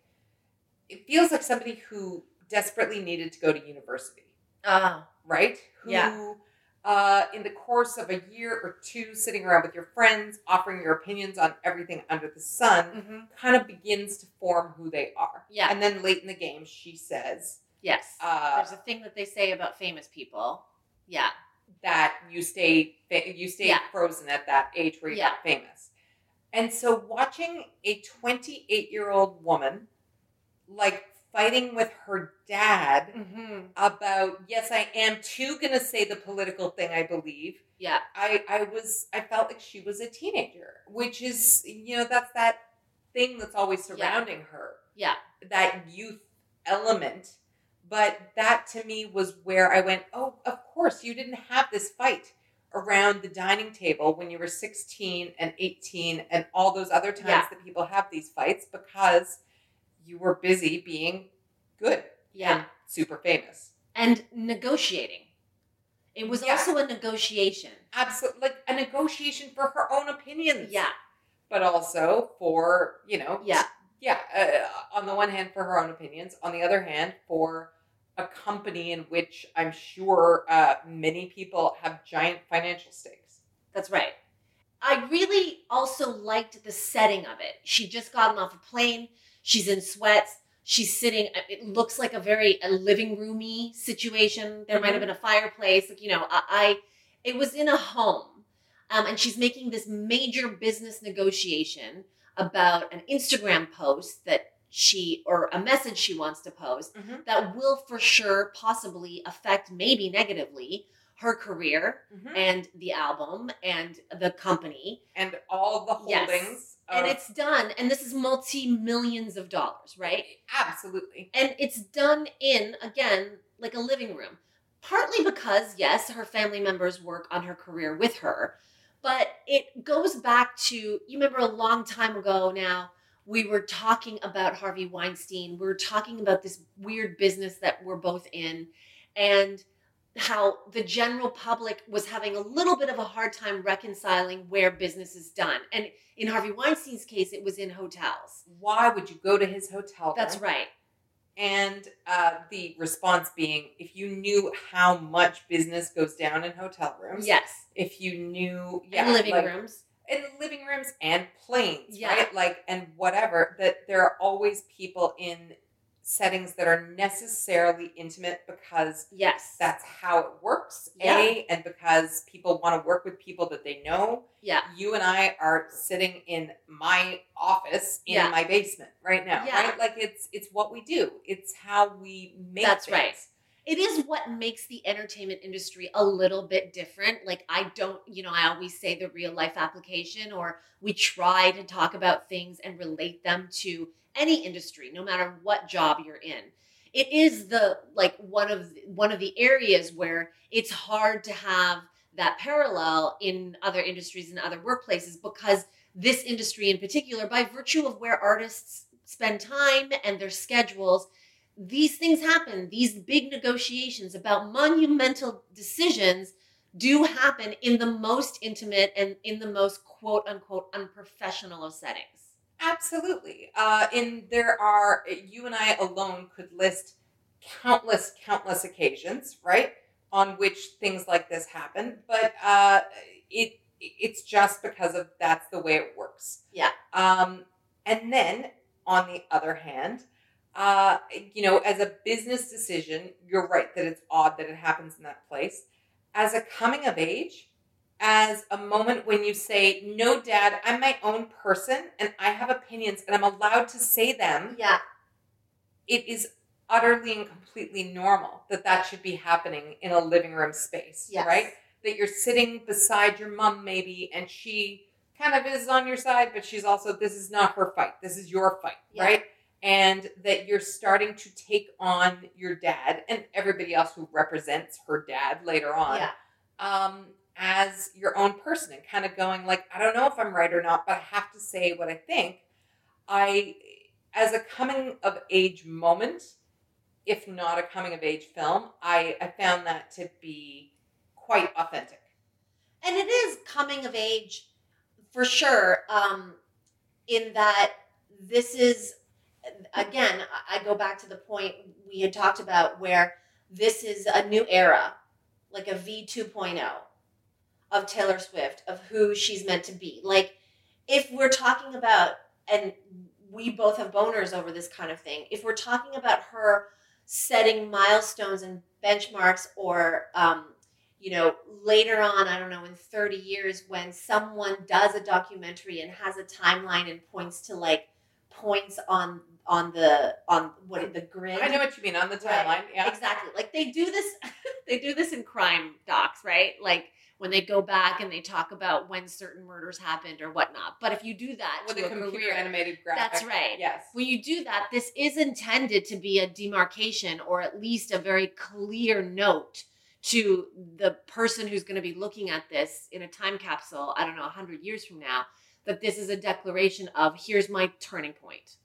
it feels like somebody who desperately needed to go to university Uh, right? Who Yeah. uh, in the course of a year or two, sitting around with your friends, offering your opinions on everything under the sun, Mm-hmm. kind of begins to form who they are. Yeah. And then late in the game, she says Yes. uh, There's a thing that they say about famous people. Yeah. That you stay you stay Yeah. frozen at that age where you Yeah. got famous. And so watching a 28 year old woman like fighting with her dad Mm-hmm. about yes i am too gonna say the political thing i believe Yeah. i i was i felt like she was a teenager which is you know that's that thing that's always surrounding her Yeah. that youth element but that to me was where i went oh of course you didn't have this fight around the dining table when you were 16 and 18 and all those other times Yeah. that people have these fights because you were busy being good Yeah. and super famous And negotiating. It was Yeah. also a negotiation. absolutely like a negotiation for her own opinions Yeah. but also for you know Yeah. yeah uh, on the one hand for her own opinions on the other hand for a company in which i'm sure uh, many people have giant financial stakes That's right. I really also liked the setting of it. She just gotten off a plane. She's in sweats. She's sitting. uh, It looks like a very a living roomy situation. There might have been a fireplace. Like you know, I, I it was in a home, um, and she's making this major business negotiation about an Instagram post that she or a message she wants to post Mhm. that will for sure possibly affect maybe negatively her career and the album and the company. And all the holdings Yes. holdings and it's done and this is multi millions of dollars right? Absolutely. And it's done in again like a living room. Partly because yes her family members work on her career with her but it goes back to you remember a long time ago now we were talking about harvey weinstein. We were talking about this weird business that we're both in and how the general public was having a little bit of a hard time reconciling where business is done. And in harvey weinstein's case it was in hotels. Why would you go to his hotel that's right. And uh, the response being if you knew how much business goes down in hotel rooms yes. if you knew yeah and living like- rooms in living rooms and planes, Yeah. right? Like, and whatever, that there are always people in settings that are necessarily intimate because yes that's how it works, Yeah. A, and because people want to work with people that they know. yeah You and I are sitting in my office in Yeah. my basement right now, Yeah. right? Like it's it's what we do. It's how we make That's things. right. It is what makes the entertainment industry a little bit different. Like, I don't, you know, I always say the real life application, or we try to talk about things and relate them to any industry, no matter what job you're in. It is the like one of one of the areas where it's hard to have that parallel in other industries and other workplaces because this industry in particular, by virtue of where artists spend time and their schedules, these things happen. These big negotiations about monumental decisions do happen in the most intimate and in the most quote unquote unprofessional of settings. Absolutely. Uh, and there are, you and I alone could list countless, countless occasions, right, on which things like this happen. But uh, it it's just because of that's the way it works. Yeah. Um, and then on the other hand, uh, you know, as a business decision, you're right that it's odd that it happens in that place. As a coming of age, as a moment when you say, No, dad, I'm my own person and I have opinions and I'm allowed to say them, Yeah. it is utterly and completely normal that that should be happening in a living room space, Yes. right? That you're sitting beside your mom, maybe, and she kind of is on your side, but she's also, this is not her fight. This is your fight, Yeah. right? And that you're starting to take on your dad and everybody else who represents her dad later on Yeah. um, as your own person and kind of going like, I don't know if I'm right or not, but I have to say what I think. I, as a coming of age moment, if not a coming of age film, I, I found that to be quite authentic. And it is coming of age for sure, um, in that this is, again, I go back to the point we had talked about where this is a new era like a V 2.0 of Taylor Swift, of who she's meant to be. Like, if we're talking about, and we both have boners over this kind of thing, if we're talking about her setting milestones and benchmarks or, um, you know, later on, I don't know, in 30 years, when someone does a documentary and has a timeline and points to like points on on the on what the grid. I know what you mean on the Right. timeline. Yeah. Exactly. Like they do this they do this in crime docs, right? Like when they go back and they talk about when certain murders happened or whatnot. But if you do that With a computer career, animated graphic. That's right. Yes. when you do that, this is intended to be a demarcation or at least a very clear note to the person who's going to be looking at this in a time capsule, I don't know, 100 years from now, that this is a declaration of here's my turning point.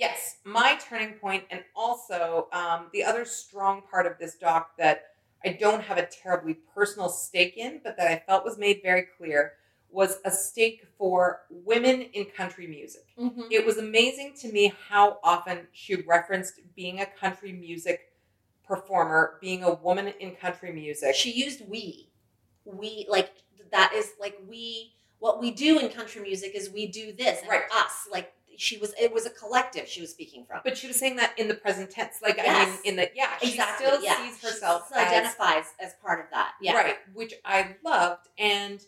Yes, my turning point, and also um, the other strong part of this doc that I don't have a terribly personal stake in, but that I felt was made very clear was a stake for women in country music. Mm-hmm. It was amazing to me how often she referenced being a country music performer, being a woman in country music. She used we. We like that is like we what we do in country music is we do this and Right. us like she was it was a collective she was speaking from. but she was saying that in the present tense. Like, I mean, in the, yeah, she exactly. still yeah. sees herself She as identifies as part of that. Yeah. Right, which I loved. And,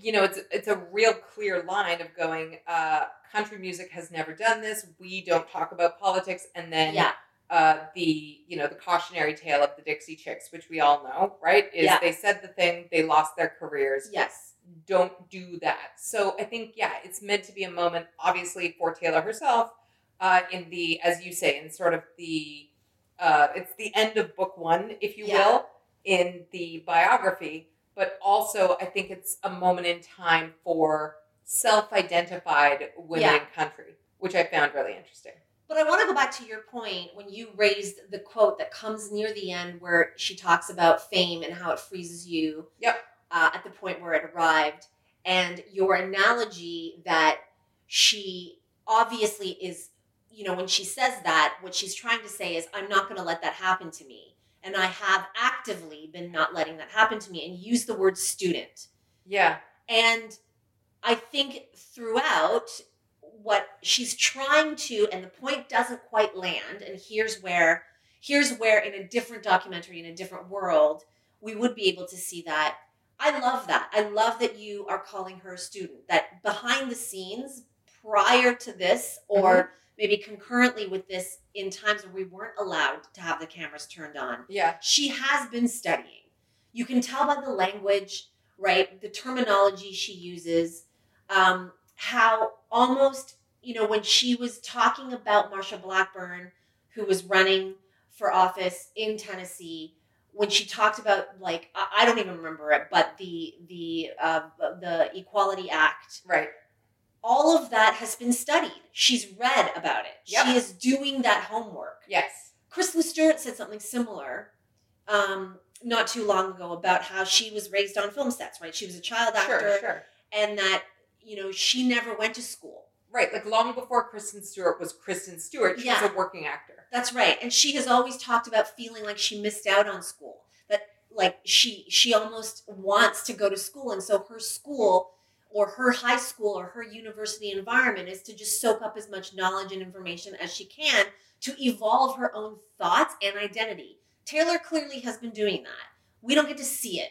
you know, it's it's a real clear line of going, uh, country music has never done this. We don't talk about politics. And then Yeah. uh, the, you know, the cautionary tale of the Dixie Chicks, which we all know, right? Is Yeah. they said the thing, they lost their careers. Yes. Don't do that. So I think, yeah, it's meant to be a moment, obviously, for Taylor herself, uh, in the, as you say, in sort of the, uh, it's the end of book one, if you Yeah. will, in the biography. But also, I think it's a moment in time for self-identified women Yeah. in country, which I found really interesting. But I want to go back to your point when you raised the quote that comes near the end where she talks about fame and how it freezes you Yep. Uh, at the point where it arrived. And your analogy that she obviously is, you know, when she says that, what she's trying to say is, I'm not going to let that happen to me. And I have actively been not letting that happen to me and use the word student. Yeah. And I think throughout what she's trying to, and the point doesn't quite land, and here's where here's where in a different documentary, in a different world, we would be able to see that. I love that. I love that you are calling her a student. That behind the scenes, prior to this, or maybe concurrently with this, in times where we weren't allowed to have the cameras turned on, Yeah. she has been studying. You can tell by the language, right? The terminology she uses, um, how almost, you know, when she was talking about Marsha Blackburn, who was running for office in Tennessee, when she talked about like I don't even remember it, but the the uh, the Equality Act, Right. all of that has been studied. She's read about it. Yep. She is doing that homework. Yes. Kristen Stewart said something similar um, not too long ago about how she was raised on film sets, right? She was a child actor, Sure. Sure. and that you know she never went to school. Right. Like long before Kristen Stewart was Kristen Stewart, she Yeah. was a working actor. That's right, and she has always talked about feeling like she missed out on school. That like she she almost wants to go to school, and so her school or her high school or her university environment is to just soak up as much knowledge and information as she can to evolve her own thoughts and identity. Taylor clearly has been doing that. We don't get to see it.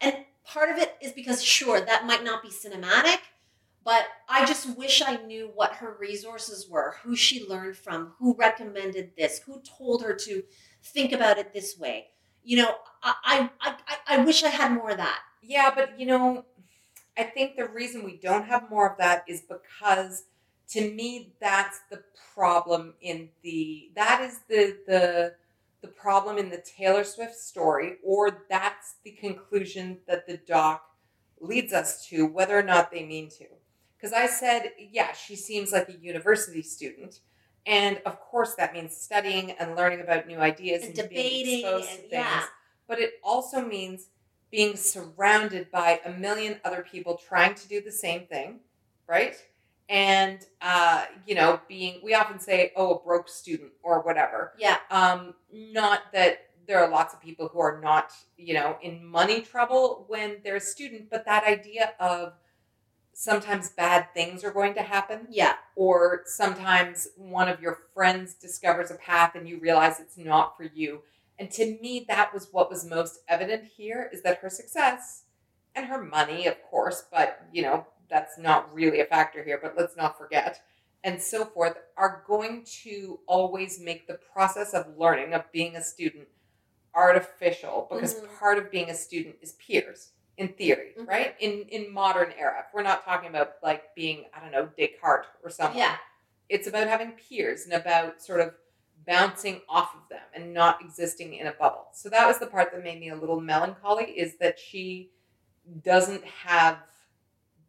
And part of it is because, sure, that might not be cinematic, but I just wish I knew what her resources were, who she learned from, who recommended this, who told her to think about it this way. You know, I, I, I, I wish I had more of that. Yeah, but you know, I think the reason we don't have more of that is because to me that's the problem in the that is the the the problem in the Taylor Swift story or that's the conclusion that the doc leads us to whether or not they mean to. Cuz I said, yeah, she seems like a university student. And of course that means studying and learning about new ideas And and, being debating and- things. yeah. But it also means being surrounded by a million other people trying to do the same thing, right? And uh, you know, being we often say, "Oh, a broke student" or whatever. Yeah. Um, not that there are lots of people who are not, you know, in money trouble when they're a student, but that idea of sometimes bad things are going to happen Yeah. or sometimes one of your friends discovers a path and you realize it's not for you. And to me, that was what was most evident here is that her success and her money, of course, but you know, that's not really a factor here, but let's not forget, and so forth, are going to always make the process of learning, of being a student, artificial because Mhm. part of being a student is peers in theory, Mhm. right? In in modern era. We're not talking about like being, I don't know, Descartes or someone. Yeah. It's about having peers and about sort of bouncing off of them and not existing in a bubble. So that was the part that made me a little melancholy is that she doesn't have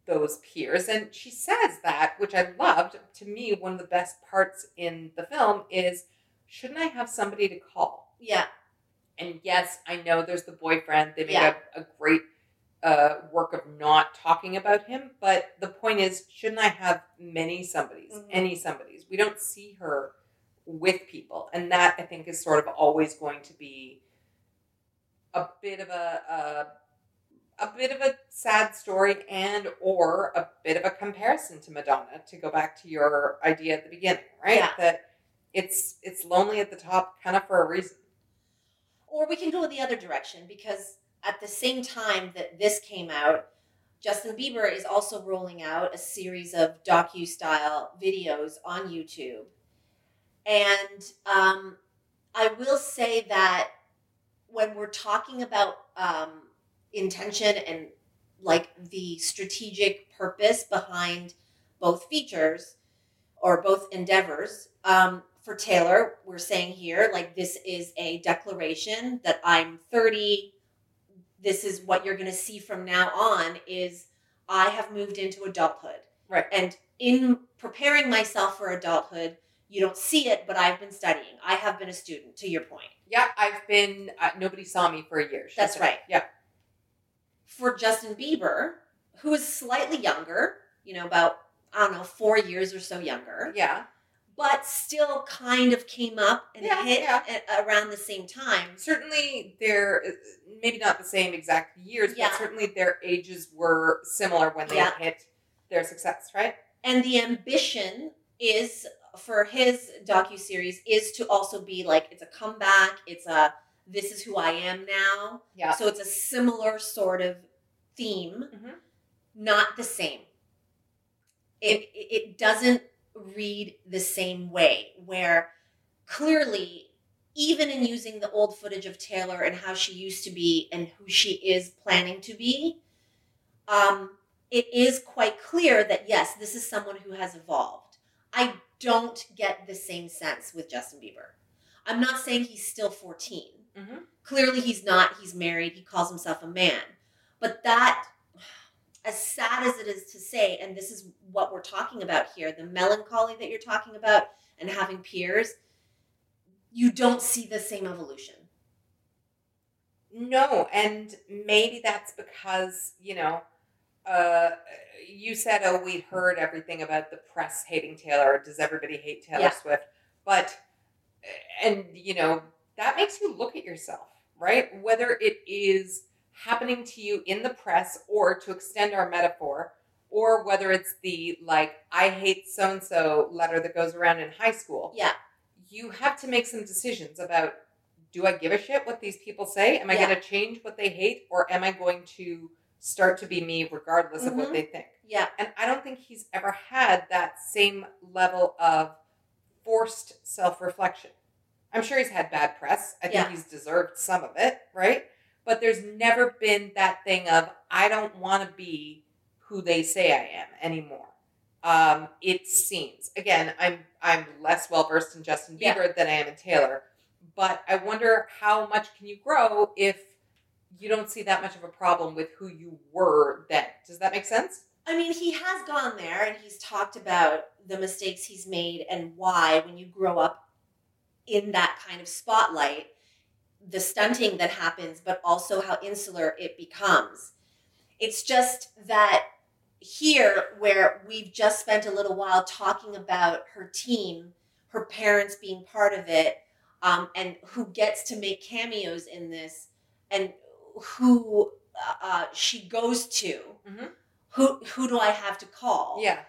those peers and she says that which I loved to me one of the best parts in the film is shouldn't I have somebody to call? Yeah. And yes, I know there's the boyfriend. They made Yeah. a, a great uh, work of not talking about him. But the point is, shouldn't I have many somebodies, Mhm. any somebodies? We don't see her with people. And that, I think, is sort of always going to be a bit of a, a, a bit of a sad story and or a bit of a comparison to Madonna to go back to your idea at the beginning, right? Yeah. That it's it's lonely at the top kind of for a reason. Or we can go in the other direction because at the same time that this came out, Justin Bieber is also rolling out a series of docu style videos on YouTube. And um, I will say that when we're talking about um, intention and like the strategic purpose behind both features or both endeavors, um, for Taylor, we're saying here, like, this is a declaration that I'm 30. This is what you're going to see from now on is I have moved into adulthood. Right. And in preparing myself for adulthood, you don't see it, but I've been studying. I have been a student, to your point. Yeah, I've been. Uh, nobody saw me for a year. That's said. right. Yeah, For Justin Bieber, who is slightly younger, you know, about, I don't know, four years or so younger, yeah. But still kind of came up and Yeah, hit yeah. around the same time. Certainly, their maybe not the same exact years, Yeah. but certainly their ages were similar when they hit their success. Right. and the ambition is for his docu series is to also be like it's a comeback it's a this is who i am now Yeah. so it's a similar sort of theme Mhm. not the same it it doesn't read the same way where clearly even in using the old footage of taylor and how she used to be and who she is planning to be um, it is quite clear that yes, this is someone who has evolved. I don't get the same sense with Justin Bieber. I'm not saying he's still 14. Mhm. Clearly, he's not. He's married. He calls himself a man. But that, as sad as it is to say, and this is what we're talking about here the melancholy that you're talking about and having peers, you don't see the same evolution. No, and maybe that's because you know, uh, you said, "Oh, we heard everything about the press hating Taylor. Does everybody hate Taylor Yeah. Swift?" But, and you know, that makes you look at yourself, right? Whether it is happening to you in the press, or to extend our metaphor, or whether it's the like "I hate so and so" letter that goes around in high school. Yeah. you have to make some decisions about do I give a shit what these people say? Am I Yeah. going to change what they hate or am I going to start to be me regardless of what Mhm. they think? Yeah. And I don't think he's ever had that same level of forced self reflection. I'm sure he's had bad press. I think Yeah. he's deserved some of it, right? But there's never been that thing of, I don't want to be who they say I am anymore. Um, it seems again, I'm I'm less well versed in Justin Yeah. Bieber than I am in Taylor, but I wonder how much can you grow if you don't see that much of a problem with who you were then. Does that make sense? I mean, he has gone there and he's talked about the mistakes he's made and why, when you grow up in that kind of spotlight, the stunting that happens, but also how insular it becomes. It's just that here, where we've just spent a little while talking about her team, her parents being part of it, um, and who gets to make cameos in this, and who uh, uh, she goes to. Mhm. Who who do I have to call? Yeah.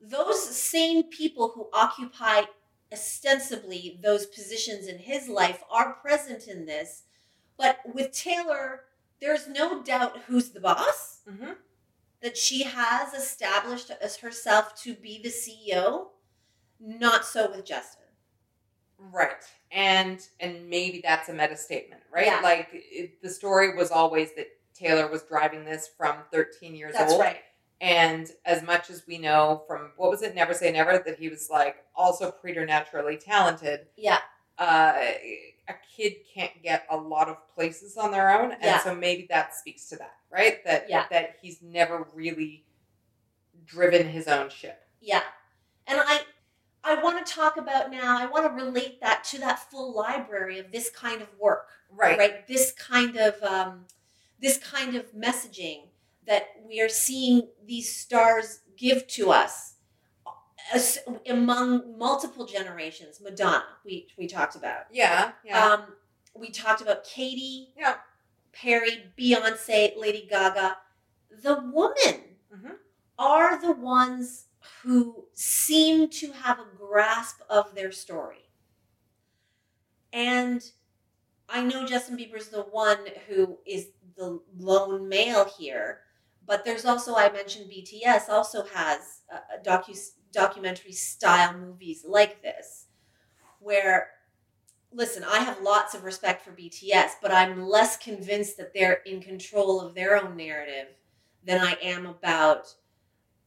those same people who occupy ostensibly those positions in his life are present in this. But with Taylor, there's no doubt who's the boss, hmm that she has established as herself to be the CEO. Not so with Justin. Right. And and maybe that's a meta statement, right? Yeah. Like it, the story was always that Taylor was driving this from 13 years That's old. right. And as much as we know from what was it, Never Say Never, that he was like also preternaturally talented, Yeah. uh, a kid can't get a lot of places on their own, and Yeah. so maybe that speaks to that, right? That Yeah. that he's never really driven his own ship. Yeah. And I I want to talk about now, I want to relate that to that full library of this kind of work. Right. right this kind of um, this kind of messaging that we are seeing these stars give to us as, among multiple generations madonna we, we talked about Yeah. Yeah. um, we talked about katy Yeah. perry beyonce lady gaga the women Mhm. are the ones who seem to have a grasp of their story and I know Justin Bieber's the one who is the lone male here, but there's also I mentioned BTS also has a, a docu documentary style movies like this, where listen, I have lots of respect for BTS, but I'm less convinced that they're in control of their own narrative than I am about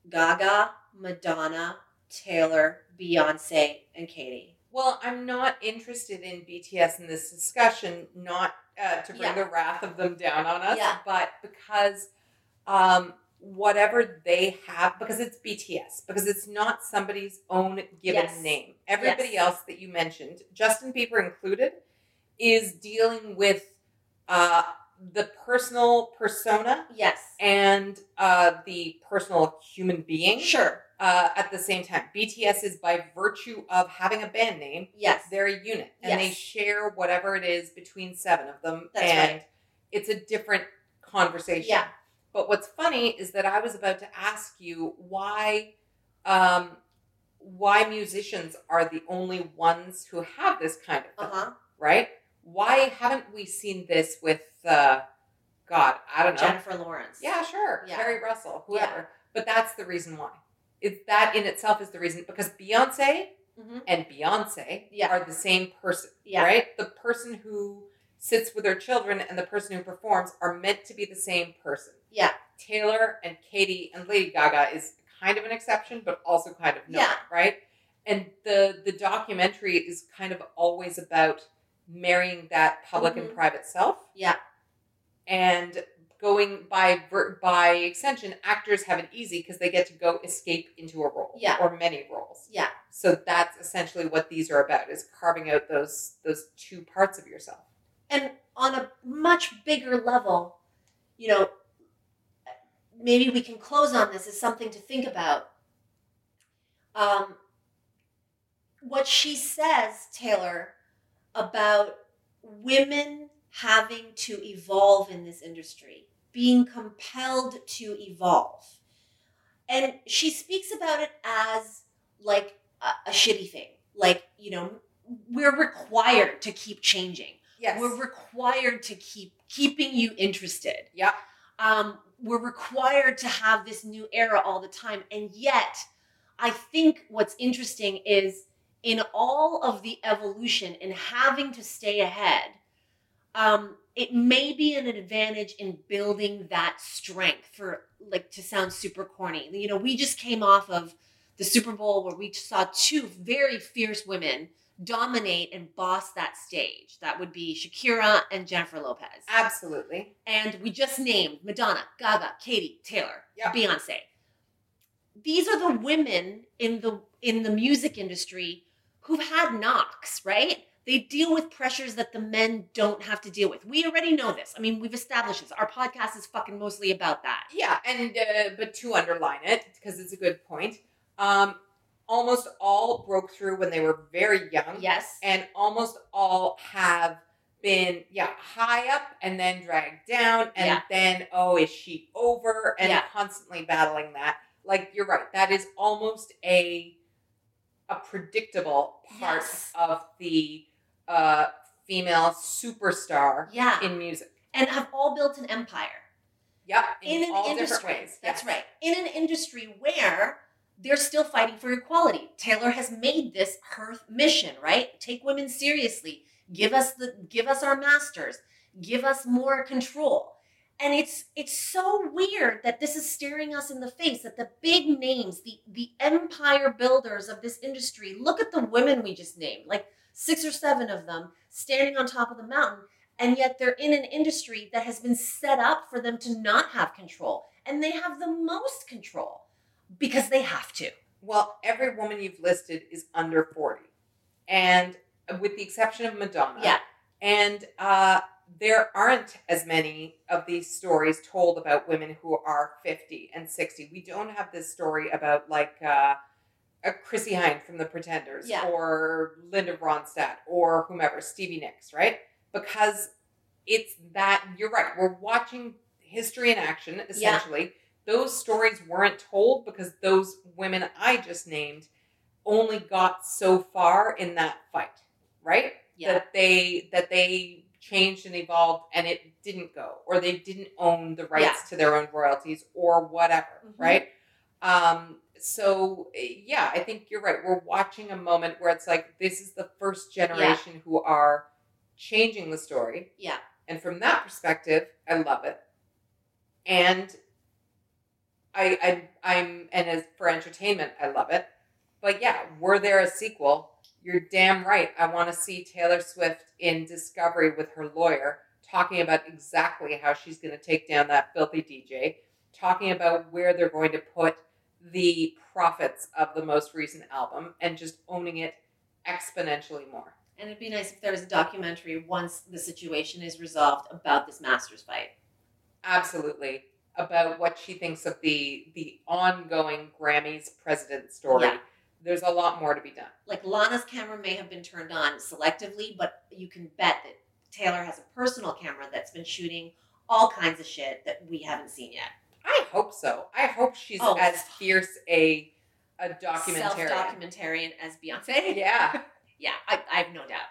Gaga, Madonna, Taylor, Beyonce, and Katy. Well, I'm not interested in BTS in this discussion, not uh, to bring Yeah. the wrath of them down on us, Yeah. but because um, whatever they have, because it's BTS, because it's not somebody's own given Yes. name. Everybody Yes. else that you mentioned, Justin Bieber included, is dealing with uh, the personal persona Yes. and uh, the personal human being Sure. uh, at the same time. BTS is by virtue of having a band name, Yes. they're a unit and they share whatever it is between seven of them. That's and right. it's a different conversation. Yeah. But what's funny is that I was about to ask you why um, why musicians are the only ones who have this kind of uh-huh. right? Why haven't we seen this with uh, God, I don't know. Jennifer Lawrence. Yeah, sure. Yeah. Russell, Yeah. whoever. But that's the reason why. It's that in itself is the reason because Beyonce hmm and Beyonce Yeah. are the same person, Yeah. right? The person who sits with their children and the person who performs are meant to be the same person. Yeah. Taylor and Katy and Lady Gaga is kind of an exception, but also kind of not, Yeah. right? And the the documentary is kind of always about marrying that public and Mhm. private self Yeah. and going by by extension actors have it easy because they get to go escape into a role Yeah. or many roles Yeah. so that's essentially what these are about is carving out those those two parts of yourself And on a much bigger level, you know, maybe we can close on this as something to think about. Um, what she says, Taylor, about women having to evolve in this industry, being compelled to evolve. And she speaks about it as like a, a shitty thing. Like, you know, we're required to keep changing. Yes We're required to keep keeping you interested. yeah Um, we're required to have this new era all the time. And yet, I think what's interesting is in all of the evolution and having to stay ahead, um, it may be an advantage in building that strength for like to sound super corny. You know, we just came off of the Super Bowl where we saw two very fierce women dominate and boss that stage. That would be Shakira and Jennifer Lopez. absolutely And we just named Madonna, Gaga, Katy, Taylor, Yeah. Beyonce. These are the women in the in the music industry who've had knocks, right? They deal with pressures that the men don't have to deal with. We already know this. I mean, we've established this. Our podcast is fucking mostly about that. yeah and uh, but to underline it because it's a good point um almost all broke through when they were very young. Yes. And almost all have been, yeah, high up and then dragged down. And Yeah. then, oh, is she over? And Yeah. constantly battling that. Like, you're right. That is almost a a predictable part Yes. of the uh, female superstar yeah. in music. and have all built an empire. Yep. in an all industry. ways. That's Yes. right. In an industry where they're still fighting for equality. Taylor has made this her mission, right? Take women seriously. Give us the give us our masters. Give us more control. And it's it's so weird that this is staring us in the face that the big names, the the empire builders of this industry, look at the women we just named, like six or seven of them standing on top of the mountain and yet they're in an industry that has been set up for them to not have control and they have the most control because they have to Well, every woman you've listed is under 40. And with the exception of Madonna. yeah And uh, there aren't as many of these stories told about women who are 50 and 60. We don't have this story about like uh, a Chrissie Hynde from The Pretenders Yeah. or Linda Ronstadt or whomever, Stevie Nicks, right? Because it's that, you're right, we're watching history in action, essentially. Those stories weren't told because those women I just named only got so far in that fight, right? yeah. That they that they changed and evolved and it didn't go or they didn't own the rights Yeah. to their own royalties or whatever Mhm. right? Um so yeah i think you're right. We're watching a moment where it's like this is the first generation who are changing the story. Yeah. And from that perspective i love it. And i i i'm and as for entertainment i love it but yeah were there a sequel you're damn right. I want to see Taylor Swift in Discovery with her lawyer talking about exactly how she's going to take down that filthy DJ, talking about where they're going to put the profits of the most recent album and just owning it exponentially more. and it'd be nice if there was a documentary once the situation is resolved about this masters fight Absolutely. About what she thinks of the the ongoing Grammys president story. Yeah. There's a lot more to be done. like lana's camera may have been turned on selectively but you can bet that taylor has a personal camera that's been shooting all kinds of shit that we haven't seen yet I hope so. I hope she's Oh. as fierce a a documentarian. self-documentarian as beyonce Yeah. Yeah, I, I have no doubt.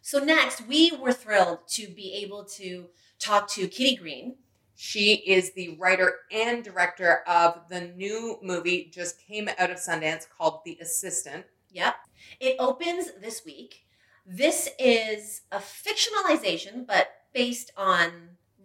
So next, we were thrilled to be able to talk to Kitty Green. She is the writer and director of the new movie just came out of Sundance called The Assistant. Yep. It opens this week. This is a fictionalization, but based on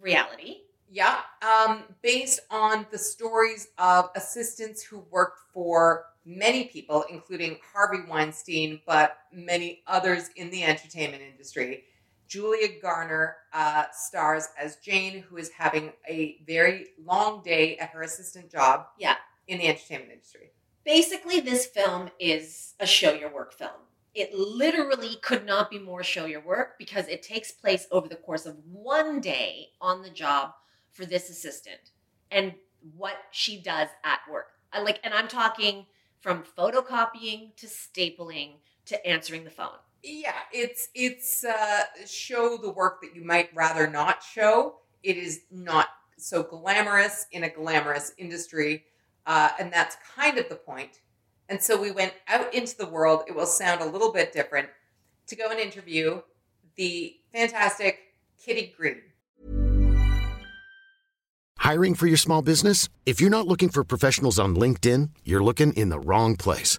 reality. Yeah, um, based on the stories of assistants who worked for many people, including Harvey Weinstein, but many others in the entertainment industry. Julia Garner uh, stars as Jane, who is having a very long day at her assistant job Yeah. in the entertainment industry. Basically, this film is a show your work film. It literally could not be more show your work because it takes place over the course of one day on the job for this assistant and what she does at work. I like, and I'm talking from photocopying to stapling to answering the phone. Yeah, it's it's uh, show the work that you might rather not show. It is not so glamorous in a glamorous industry, uh, and that's kind of the point. And so we went out into the world. It will sound a little bit different to go and interview the fantastic Kitty Green. Hiring for your small business? If you're not looking for professionals on LinkedIn, you're looking in the wrong place.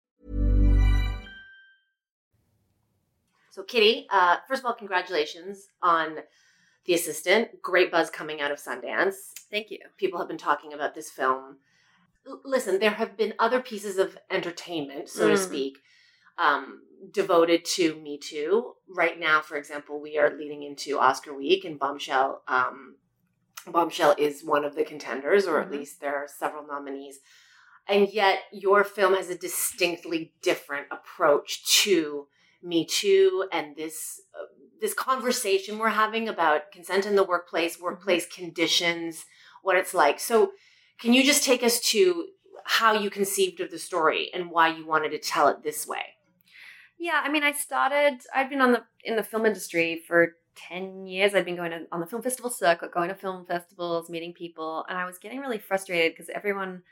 So, Kitty, uh, first of all, congratulations on The Assistant. Great buzz coming out of Sundance. Thank you. People have been talking about this film. L- listen, there have been other pieces of entertainment, so to Mm. speak, um, devoted to Me Too. Right now, for example, we are leading into Oscar week, and Bombshell. Um, Bombshell is one of the contenders, or at Mhm. least there are several nominees. And yet, your film has a distinctly different approach to Me Too and this uh, this conversation we're having about consent in the workplace, workplace conditions, what it's like. So, can you just take us to how you conceived of the story and why you wanted to tell it this way? Yeah, I mean, I started. I'd been on the in the film industry for ten years. I'd been going to, on the film festival circuit, going to film festivals, meeting people, and I was getting really frustrated because everyone.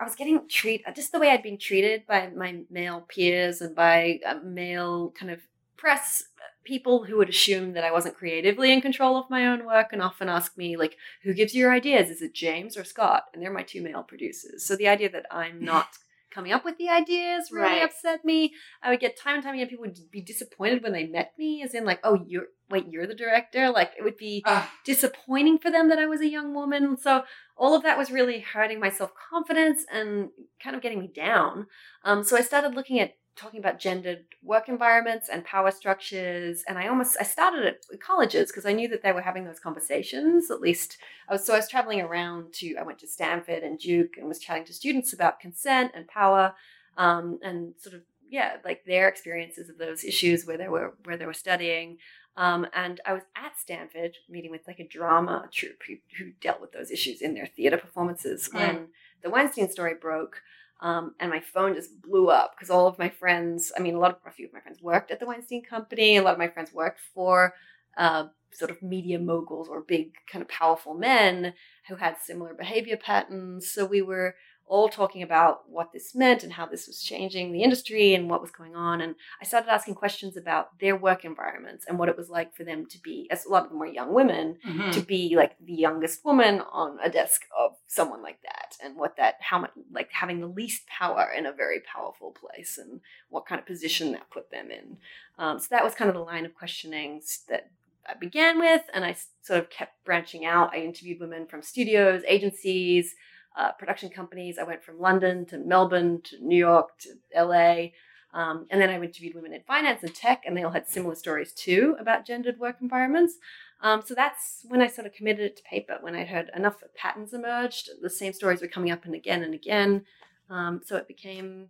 I was getting treated just the way I'd been treated by my male peers and by uh, male kind of press people who would assume that I wasn't creatively in control of my own work and often ask me like, "Who gives you your ideas? Is it James or Scott?" And they're my two male producers. So the idea that I'm not coming up with the ideas really Right. upset me. I would get time and time again people would be disappointed when they met me, as in like, "Oh, you're wait, you're the director." Like it would be Ugh. disappointing for them that I was a young woman. So all of that was really hurting my self confidence and kind of getting me down. Um, so I started looking at talking about gendered work environments and power structures, and I almost I started at colleges because I knew that they were having those conversations. At least I was so I was traveling around to I went to Stanford and Duke and was chatting to students about consent and power, um, and sort of yeah like their experiences of those issues where they were where they were studying. Um, and I was at Stanford meeting with like a drama troupe who, who dealt with those issues in their theater performances when the Weinstein story broke. Um, and my phone just blew up because all of my friends, I mean, a lot of, a few of my friends worked at the Weinstein Company. A lot of my friends worked for uh, sort of media moguls or big kind of powerful men who had similar behavior patterns. So we were all talking about what this meant and how this was changing the industry and what was going on. And I started asking questions about their work environments and what it was like for them to be, as a lot of them were young women, Mhm. to be like the youngest woman on a desk of someone like that and what that how much like having the least power in a very powerful place and what kind of position that put them in um, so that was kind of the line of questionings that i began with and I sort of kept branching out i interviewed women from studios agencies uh, production companies i went from london to melbourne to new york to la um, and then I interviewed women in finance and tech, and they all had similar stories too about gendered work environments. Um, so that's when I sort of committed it to paper, when I heard enough patterns emerged. The same stories were coming up and again and again. Um, so it became,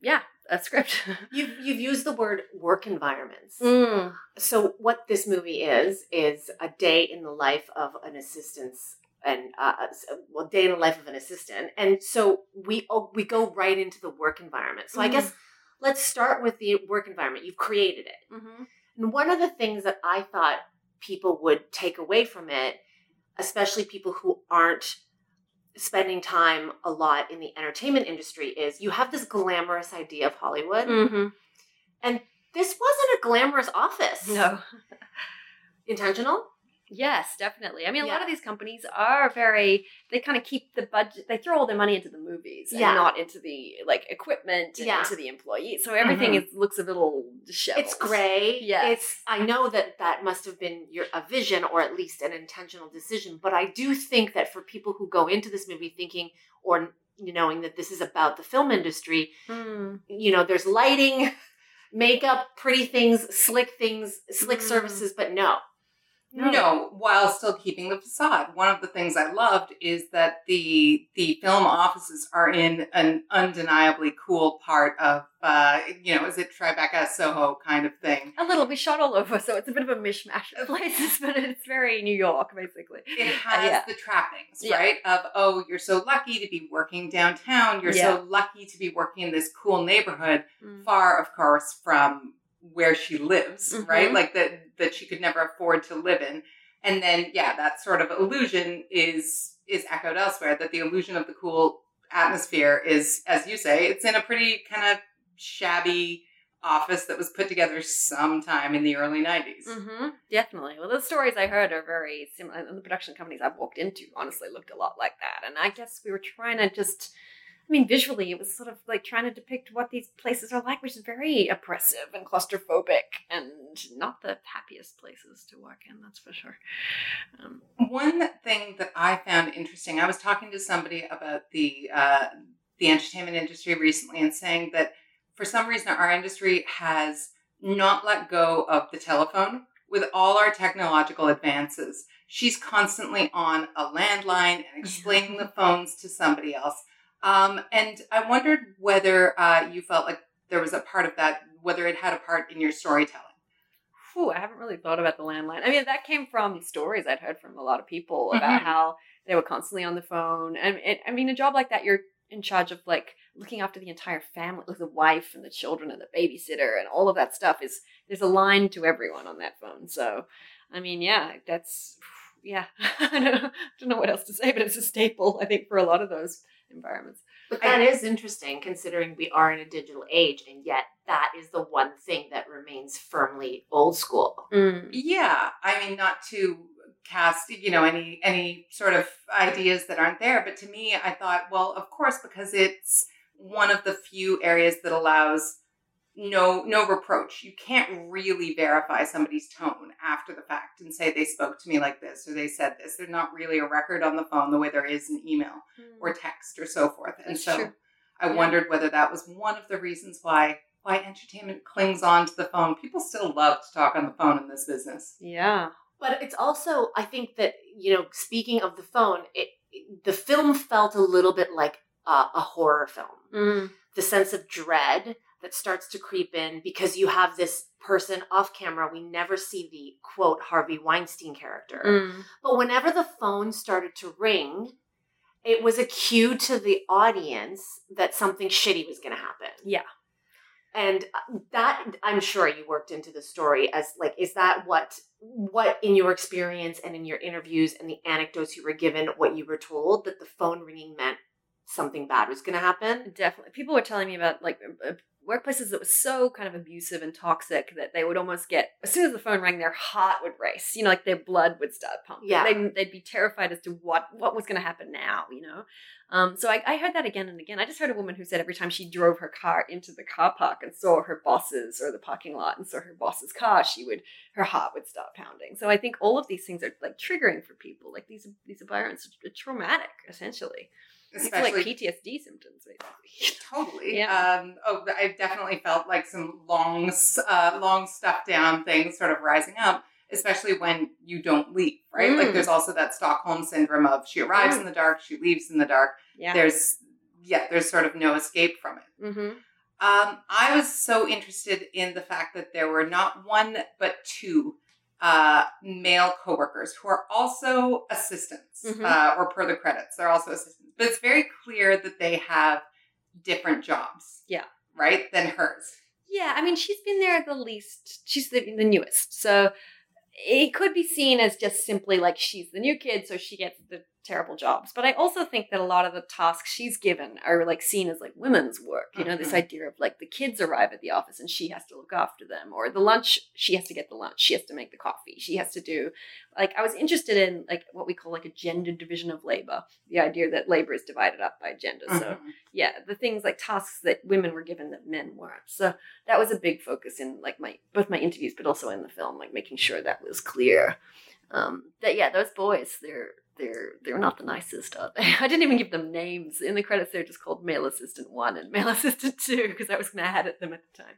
yeah, a script. You've, you've used the word work environments. Mm. So, what this movie is, is a day in the life of an assistant's and uh, uh, well, day in the life of an assistant, and so we oh, we go right into the work environment. So I Mhm. guess let's start with the work environment. You've created it, Mm-hmm. and one of the things that I thought people would take away from it, especially people who aren't spending time a lot in the entertainment industry, is you have this glamorous idea of Hollywood. Mm-hmm. This wasn't a glamorous office. No. intentional. Yes, definitely. I mean, a lot of these companies are very, they kind of keep the budget, they throw all their money into the movies Yeah. and not into the, like, equipment and Yeah. into the employees. So everything is looks a little disheveled. It's gray. Yes. It's I know that that must have been your a vision or at least an intentional decision, but I do think that for people who go into this movie thinking or knowing that this is about the film industry, Hmm. you know, there's lighting, makeup, pretty things, slick things, slick Mm. services, but no. No. while still keeping the facade. One of the things I loved is that the the film offices are in an undeniably cool part of uh, you know, is it Tribeca, Soho kind of thing. A little. We shot all over, so it's a bit of a mishmash of places, but it's very New York, basically. It has yeah. the trappings, Yeah. right? Of oh, you're so lucky to be working downtown. You're Yeah. so lucky to be working in this cool neighborhood, Mm. far, of course, from where she lives, Mhm. right? Like that that she could never afford to live in. And then yeah, that sort of illusion is is echoed elsewhere. That the illusion of the cool atmosphere is, as you say, it's in a pretty kind of shabby office that was put together sometime in the early 90s. Mm-hmm. Definitely. Well, the stories I heard are very similar. And the production companies I've walked into honestly looked a lot like that. And I guess we were trying to just, I mean, visually, it was sort of like trying to depict what these places are like, which is very oppressive and claustrophobic and not the happiest places to work in, that's for sure. Um, One thing that I found interesting, I was talking to somebody about the uh, the entertainment industry recently and saying that for some reason, our industry has not let go of the telephone with all our technological advances. She's constantly on a landline and explaining the phones to somebody else. Um, and I wondered whether uh, you felt like there was a part of that, whether it had a part in your storytelling. Whew, I haven't really thought about the landline. I mean, that came from stories I'd heard from a lot of people about Mhm. how they were constantly on the phone. And it, I mean, a job like that, you're in charge of like looking after the entire family, like the wife and the children and the babysitter and all of that stuff. Is there's a line to everyone on that phone. So, I mean, yeah, that's yeah. I don't know, don't know what else to say, but it's a staple, I think, for a lot of those environments. But that is interesting considering we are in a digital age, and yet that is the one thing that remains firmly old school. Mm. Yeah, I mean, not to cast, you know, any any sort of ideas that aren't there, but to me, I thought, well, of course, because it's one of the few areas that allows no no reproach. You can't really verify somebody's tone after the fact and say they spoke to me like this or they said this. There's not really a record on the phone the way there is in email or text or so forth. And That's so true. I Yeah. wondered whether that was one of the reasons why why entertainment clings on to the phone. People still love to talk on the phone in this business. Yeah. But it's also, I think that you know, speaking of the phone, it the film felt a little bit like uh, a horror film. Mm. The sense of dread that starts to creep in because you have this person off camera. We never see the quote Harvey Weinstein character. Mm. But whenever the phone started to ring, it was a cue to the audience that something shitty was going to happen. Yeah. And uh, that I'm sure you worked into the story as like is that what what in your experience and in your interviews and the anecdotes you were given what you were told that the phone ringing meant something bad was going to happen? Definitely. People were telling me about like uh, workplaces that were so kind of abusive and toxic that they would almost get, as soon as the phone rang, their heart would race. You know, like their blood would start pumping. Yeah. They'd, they'd be terrified as to what, what was going to happen now, you know? Um, so I, I heard that again and again. I just heard a woman who said every time she drove her car into the car park and saw her bosses or the parking lot and saw her boss's car, she would, her heart would start pounding. So I think all of these things are like triggering for people. Like these, these environments are traumatic, essentially. It's like PTSD symptoms, basically. totally. Yeah. Um, oh, I definitely felt like some long, uh, long stuff down things sort of rising up, especially when you don't leave, right? Like Mm. there's also that Stockholm syndrome of she arrives Mm. in the dark, she leaves in the dark. Yeah. There's, yeah, there's sort of no escape from it. mm-hmm. Um, I was so interested in the fact that there were not one but two uh, male coworkers who are also assistants, Mhm. uh, or per the credits, they're also assistants. But it's very clear that they have different jobs, Yeah. right, than hers. Yeah, I mean, she's been there the least. She's the, the newest, so it could be seen as just simply like she's the new kid, so she gets the terrible jobs. But I also think that a lot of the tasks she's given are like seen as like women's work. You know, this Mhm. idea of like the kids arrive at the office and she has to look after them, or the lunch she has to get the lunch, she has to make the coffee, she has to do. Like, I was interested in like what we call like a gender division of labor, the idea that labor is divided up by gender. So Mhm. yeah, the things like tasks that women were given that men weren't. So that was a big focus in like my both my interviews, but also in the film, like making sure that was clear. Um, that yeah, those boys, they're they're they're not the nicest, are they? I didn't even give them names in the credits. They're just called male assistant one and male assistant two because I was mad at them at the time.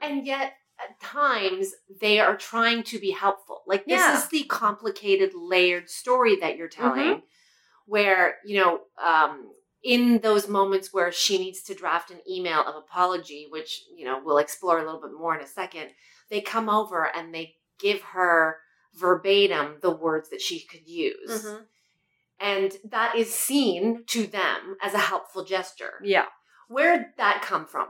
And yet, at times, they are trying to be helpful. Like, this Yeah. is the complicated, layered story that you're telling, where, you know, um, in those moments where she needs to draft an email of apology, which, you know, we'll explore a little bit more in a second, they come over and they give her verbatim the words that she could use. And that is seen to them as a helpful gesture. Yeah. Where did that come from?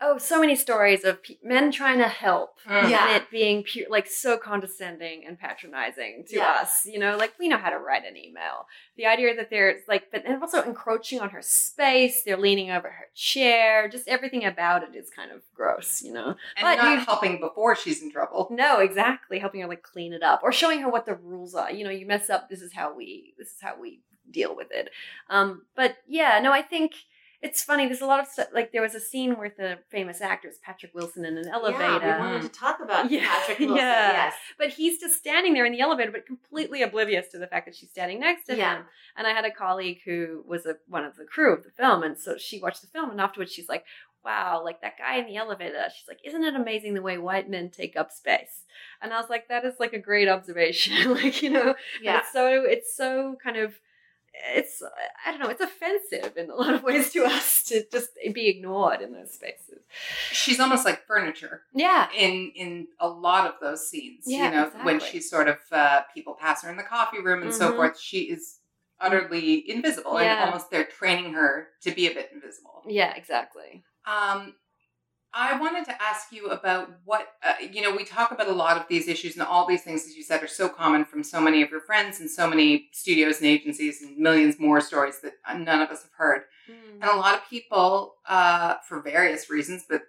Oh, so many stories of pe- men trying to help Mm. Yeah. and it being pure, like so condescending and patronizing to Yeah. us. You know, like we know how to write an email. The idea that they're like, but and also encroaching on her space. They're leaning over her chair. Just everything about it is kind of gross. You know. And But not helping before she's in trouble. No, exactly. Helping her like clean it up or showing her what the rules are. You know, you mess up. This is how we. This is how we deal with it. Um, but yeah, no, I think it's funny. There's a lot of stuff. Like there was a scene with the famous actors Patrick Wilson in an elevator. Yeah, we wanted to talk about Yeah, Patrick Wilson. yeah. Yes. But he's just standing there in the elevator, but completely oblivious to the fact that she's standing next to Yeah. him. And I had a colleague who was a, one of the crew of the film, and so she watched the film, and afterwards she's like, wow, like that guy in the elevator. She's like, isn't it amazing the way white men take up space? And I was like, that is like a great observation. like, you know, Yeah. it's so, it's so kind of, it's, I don't know, it's offensive in a lot of ways to us to just be ignored in those spaces. She's almost like furniture Yeah. in in a lot of those scenes. Yeah, you know, when exactly. she's sort of uh, people pass her in the coffee room and so Mhm. forth, she is utterly invisible Yeah. and almost they're training her to be a bit invisible. Yeah, exactly. Um, I wanted to ask you about what uh, you know. We talk about a lot of these issues, and all these things, as you said, are so common from so many of your friends and so many studios and agencies, and millions more stories that none of us have heard. And a lot of people, uh, for various reasons, but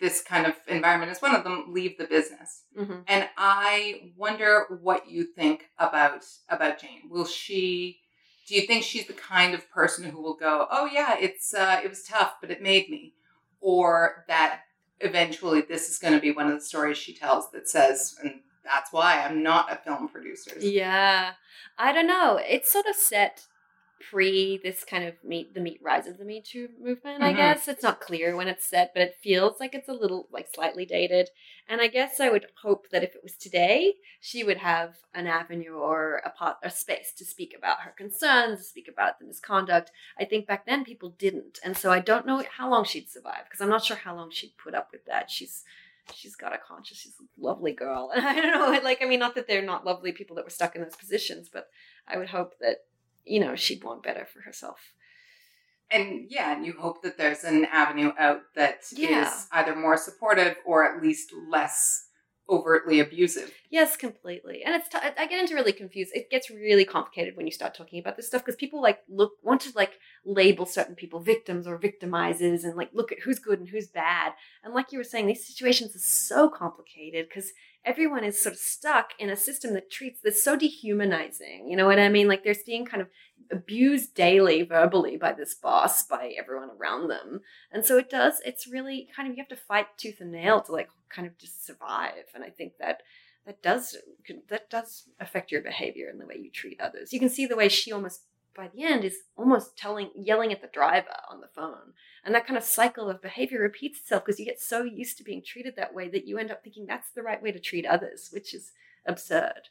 this kind of environment is one of them, leave the business. Mm-hmm. And I wonder what you think about about Jane. Will she? Do you think she's the kind of person who will go, "Oh yeah, it's uh, it was tough, but it made me," or that eventually this is going to be one of the stories she tells that says, "And that's why I'm not a film producer." Yeah. I don't know. It's sort of set pre this kind of meet the meet rise of the Me Too movement, I Mhm. guess. It's not clear when it's set, but it feels like it's a little like slightly dated. And I guess I would hope that if it was today, she would have an avenue or a pot a space to speak about her concerns, to speak about the misconduct. I think back then people didn't. And so I don't know how long she'd survive because I'm not sure how long she'd put up with that. She's she's got a conscience. She's a lovely girl. And I don't know, like, I mean, not that they're not lovely people that were stuck in those positions, but I would hope that, you know, she'd want better for herself. And yeah, and you hope that there's an avenue out that is Yeah. either more supportive or at least less overtly abusive. Yes, completely. And it's, t- I get into really confused. It gets really complicated when you start talking about this stuff because people like look, want to like label certain people victims or victimizers and like look at who's good and who's bad. And like you were saying, these situations are so complicated because everyone is sort of stuck in a system that treats this so dehumanizing. You know what I mean? Like they're being kind of abused daily verbally by this boss, by everyone around them. And so it does, it's really kind of, you have to fight tooth and nail to like kind of just survive. And I think that that does, that does affect your behavior and the way you treat others. You can see the way she almost, by the end, is almost telling, yelling at the driver on the phone. And that kind of cycle of behavior repeats itself because you get so used to being treated that way that you end up thinking that's the right way to treat others, which is absurd.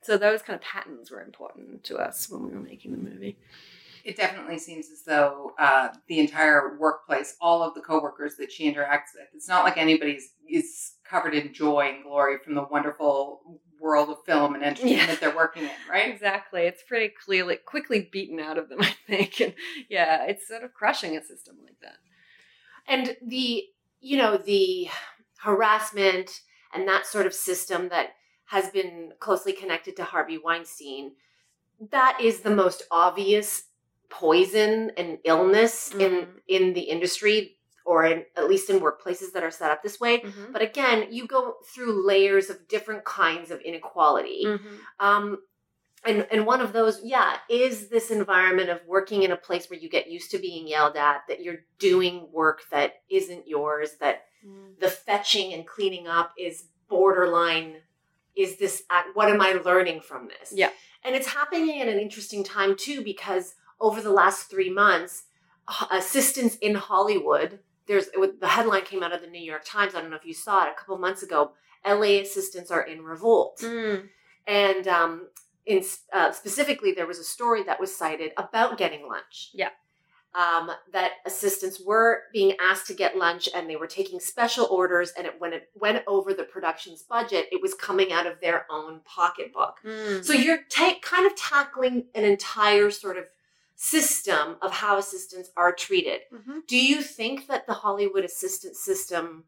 So those kind of patterns were important to us when we were making the movie. It definitely seems as though uh, the entire workplace, all of the coworkers that she interacts with, it's not like anybody's is covered in joy and glory from the wonderful world of film and entertainment Yeah. they're working in, right? Exactly. It's pretty clearly quickly beaten out of them, I think. And yeah, it's sort of crushing a system like that. and the you know the harassment and that sort of system that has been closely connected to Harvey Weinstein that is the most obvious poison and illness in Mhm. in the industry or in, at least in workplaces that are set up this way Mm-hmm. but again you go through layers of different kinds of inequality Mm-hmm. um, and and one of those, yeah, is this environment of working in a place where you get used to being yelled at, that you're doing work that isn't yours, that the fetching and cleaning up is borderline. Is this what am I learning from this? Yeah. and it's happening at an interesting time too because over the last three months, assistants in Hollywood. There's the headline came out of the New York Times. I don't know if you saw it a couple months ago. LA assistants are in revolt. Mm. And um, in uh, specifically, there was a story that was cited about getting lunch. Yeah. Um, that assistants were being asked to get lunch, and they were taking special orders. And it, when it went over the production's budget, it was coming out of their own pocketbook. Mm. So you're ta- kind of tackling an entire sort of system of how assistants are treated. Mhm. Do you think that the Hollywood assistant system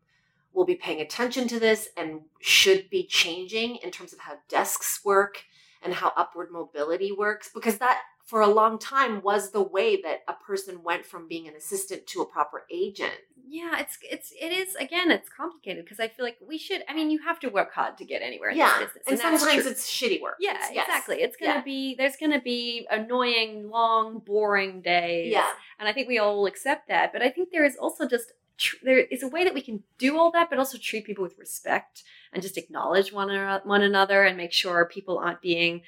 will be paying attention to this and should be changing in terms of how desks work and how upward mobility works? Because that, for a long time, was the way that a person went from being an assistant to a proper agent. Yeah, it's it's it is again. It's complicated because I feel like we should. I mean, you have to work hard to get anywhere in yeah, this business, and that's sometimes it's shitty work. Yeah, yes. exactly. It's gonna Yeah. be there's gonna be annoying, long, boring days. Yeah. and I think we all accept that. But I think there is also just tr- there is a way that we can do all that, but also treat people with respect and just acknowledge one or, one another and make sure people aren't being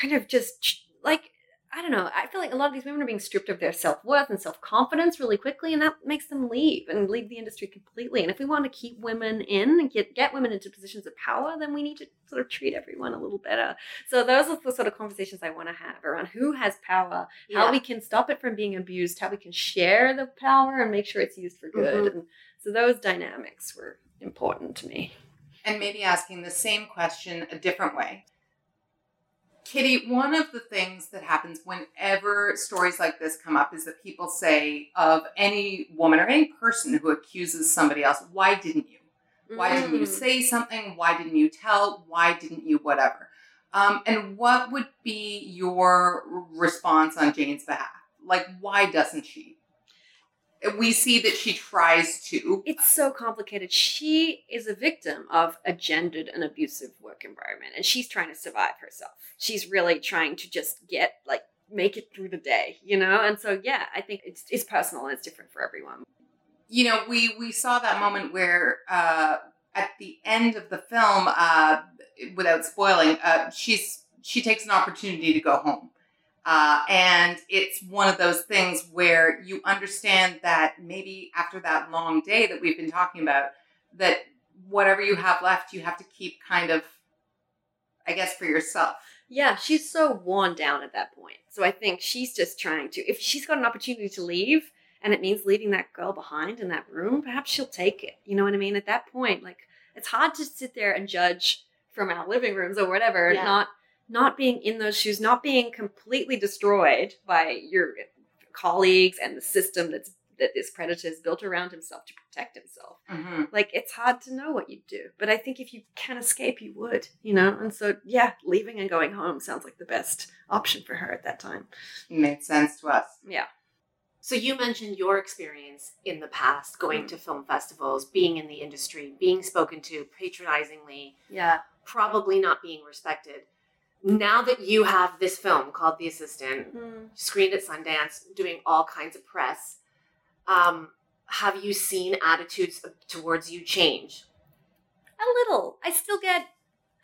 kind of just like I don't know. I feel like a lot of these women are being stripped of their self worth and self confidence really quickly, and that makes them leave and leave the industry completely. And if we want to keep women in and get get women into positions of power, then we need to sort of treat everyone a little better. So those are the sort of conversations I want to have around who has power, Yeah. how we can stop it from being abused, how we can share the power and make sure it's used for good. Mhm. And so those dynamics were important to me. and maybe asking the same question a different way. Kitty, one of the things that happens whenever stories like this come up is that people say of any woman or any person who accuses somebody else, why didn't you? Why didn't you Mm. say something? Why didn't you tell? Why didn't you whatever? Um, and what would be your response on Jane's behalf? Like, why doesn't she? We see that she tries to. It's so complicated. She is a victim of a gendered and abusive work environment, and she's trying to survive herself. She's really trying to just get, like, make it through the day, you know? And so, yeah, I think it's, it's personal and it's different for everyone. you know, we we saw that moment where uh, at the end of the film, uh, without spoiling, uh, she's she takes an opportunity to go home, uh, and it's one of those things where you understand that maybe after that long day that we've been talking about, that whatever you have left, you have to keep kind of, I guess, for yourself. Yeah, she's so worn down at that point. So I think she's just trying to, if she's got an opportunity to leave and it means leaving that girl behind in that room, perhaps she'll take it. You know what I mean? At that point, like, it's hard to sit there and judge from our living rooms or whatever, Yeah. not not being in those shoes, not being completely destroyed by your colleagues and the system that's that this predator has built around himself to protect himself. hmm Like it's hard to know what you'd do, but I think if you can escape, you would, you know. And so, yeah, leaving and going home sounds like the best option for her at that time. Made sense to us. Yeah, So you mentioned your experience in the past going to film festivals, being in the industry, being spoken to patronizingly, yeah. probably not being respected. Now that you have this film called The Assistant, screened at Sundance, doing all kinds of press, um, have you seen attitudes towards you change? A little. I still get.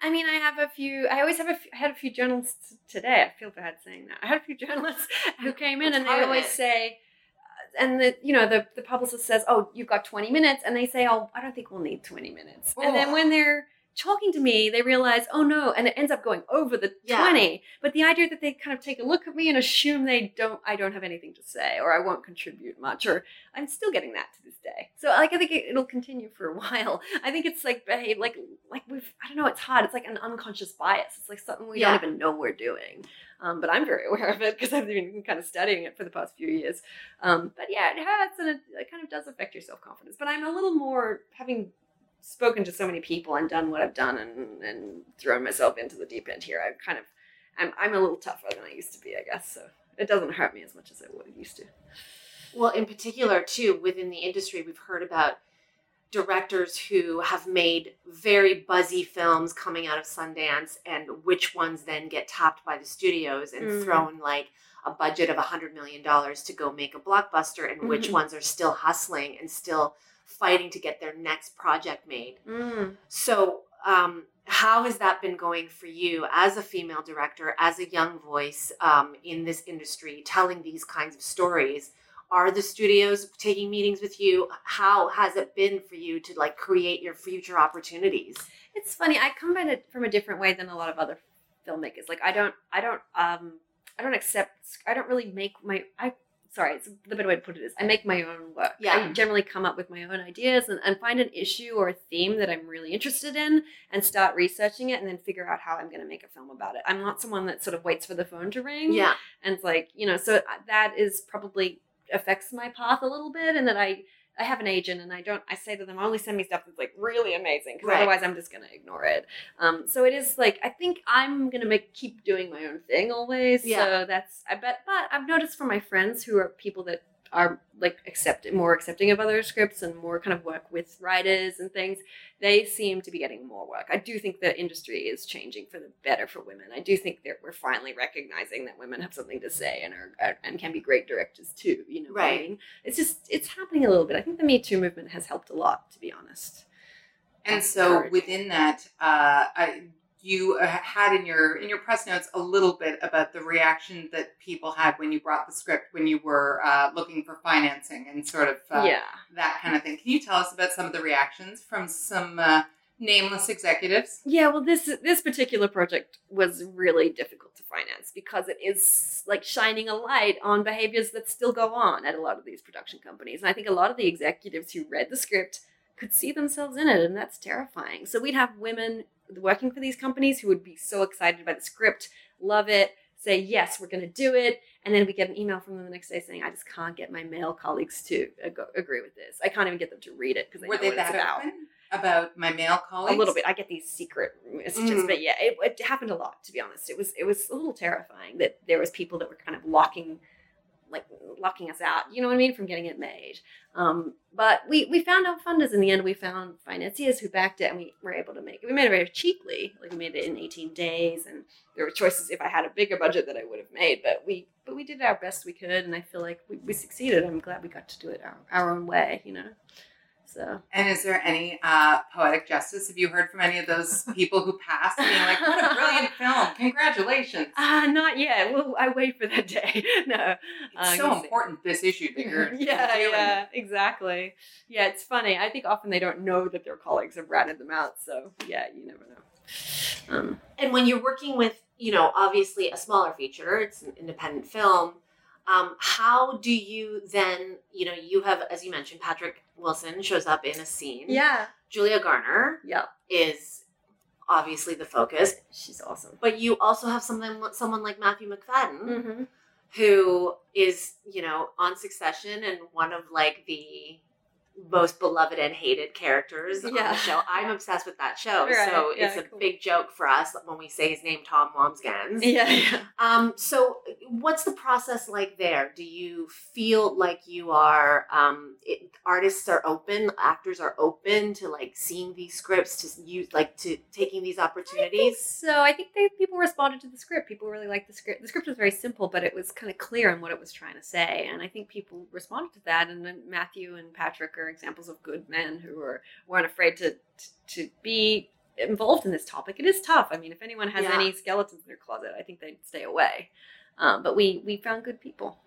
I mean, I have a few. I always have a. few- I had a few journalists today. I feel bad saying that. I had a few journalists who came in, That's and they always say, uh, and the you know the the publicist says, "Oh, you've got twenty minutes," and they say, "Oh, I don't think we'll need twenty minutes." And then when they're talking to me, they realize, "Oh no," and it ends up going over the Yeah. twenty. But the idea that they kind of take a look at me and assume they don't, I don't have anything to say, or I won't contribute much, or I'm still getting that to this day. So like I think it, it'll continue for a while. I think it's like behave like like we've I don't know. It's hard. It's like an unconscious bias. It's like something we Yeah. don't even know we're doing. Um, but I'm very aware of it because I've been kind of studying it for the past few years. Um, but yeah, it hurts and it, it kind of does affect your self confidence. But I'm a little more having spoken to so many people and done what I've done and and thrown myself into the deep end here. I kind of I'm I'm a little tougher than I used to be, I guess. So it doesn't hurt me as much as it would used to. Well, in particular, too, within the industry, we've heard about directors who have made very buzzy films coming out of Sundance and which ones then get tapped by the studios and Mm. thrown like a budget of $100 million to go make a blockbuster and which Mhm. ones are still hustling and still fighting to get their next project made. Mm. So, um, how has that been going for you as a female director, as a young voice um, in this industry, telling these kinds of stories? Are the studios taking meetings with you? How has it been for you to like create your future opportunities? It's funny. I come at it from a different way than a lot of other filmmakers. Like I don't, I don't, um, I don't accept. I don't really make my. I sorry, it's the better way to put it is I make my own work. Yeah. I generally come up with my own ideas and, and find an issue or a theme that I'm really interested in and start researching it and then figure out how I'm going to make a film about it. I'm not someone that sort of waits for the phone to ring. Yeah, and it's like you know so uh, that is probably affects my path a little bit and that i i have an agent and i don't i say to them only send me stuff that's like really amazing because Right. otherwise i'm just gonna ignore it um so it is like i think i'm gonna make keep doing my own thing always Yeah. so that's i bet but i've noticed from my friends who are people that are like accept more accepting of other scripts and more kind of work with writers and things they seem to be getting more work. I do think the industry is changing for the better for women. I do think that we're finally recognizing that women have something to say and are, are and can be great directors too. You know, what I Right. mean? It's just it's happening a little bit. I think the Me Too movement has helped a lot, to be honest. And That's so within that, uh, I, you uh, had in your in your press notes a little bit about the reaction that people had when you brought the script when you were uh, looking for financing and sort of uh, yeah. that kind of thing. Can you tell us about some of the reactions from some uh, nameless executives? Yeah, well, this this particular project was really difficult to finance because it is like shining a light on behaviors that still go on at a lot of these production companies, and I think a lot of the executives who read the script could see themselves in it, and that's terrifying. So we'd have women working for these companies who would be so excited by the script, love it, say yes, we're going to do it, and then we get an email from them the next day saying, "I just can't get my male colleagues to ag- agree with this. I can't even get them to read it because they Were know they what it's that about." open about my male colleagues? a little bit. I get these secret messages, Mm. but yeah, it, it happened a lot. To be honest, it was it was a little terrifying that there was people that were kind of locking, like locking us out. You know what I mean from getting it made. Um, but we we found funders in the end. We found financiers who backed it, and we were able to make it. We made it very cheaply. Like we made it in 18 days, and there were choices. If I had a bigger budget, that I would have made, but we but we did our best we could, and I feel like we, we succeeded. I'm glad we got to do it our, our own way. You know. So And is there any uh, poetic justice? Have you heard from any of those people who passed being like, what a brilliant film, congratulations? Ah, not yet. Well, I wait for that day. no, It's uh, so you see. important, this issue that you're yeah, doing. yeah, exactly. Yeah, it's funny. I think often they don't know that their colleagues have ratted them out. So yeah, you never know. Um, And when you're working with, you know, obviously a smaller feature, it's an independent film. Um, how do you then, you know, you have, as you mentioned, Patrick Wilson shows up in a scene. yeah, Julia Garner yeah, is obviously the focus, she's awesome. but you also have something, someone like Matthew Macfadyen, Mm-hmm. who is, you know, on Succession and one of like the most beloved and hated characters on Yeah. the show. I'm obsessed with that show, Right, so yeah, it's a cool. big joke for us when we say his name, Tom Wambsgans. Yeah, yeah. Um, so what's the process like there? Do you feel like you are um, it, artists are open, actors are open to like seeing these scripts, to use like to taking these I opportunities? so. I think they people responded to the script. People really liked the script. The script was very simple, but it was kind of clear on what it was trying to say, and I think people responded to that. And then Matthew and Patrick are examples of good men who are weren't afraid to to be involved in this topic. It is tough. I mean, if anyone has Yeah. any skeletons in their closet, I think they'd stay away. Um, but we we found good people.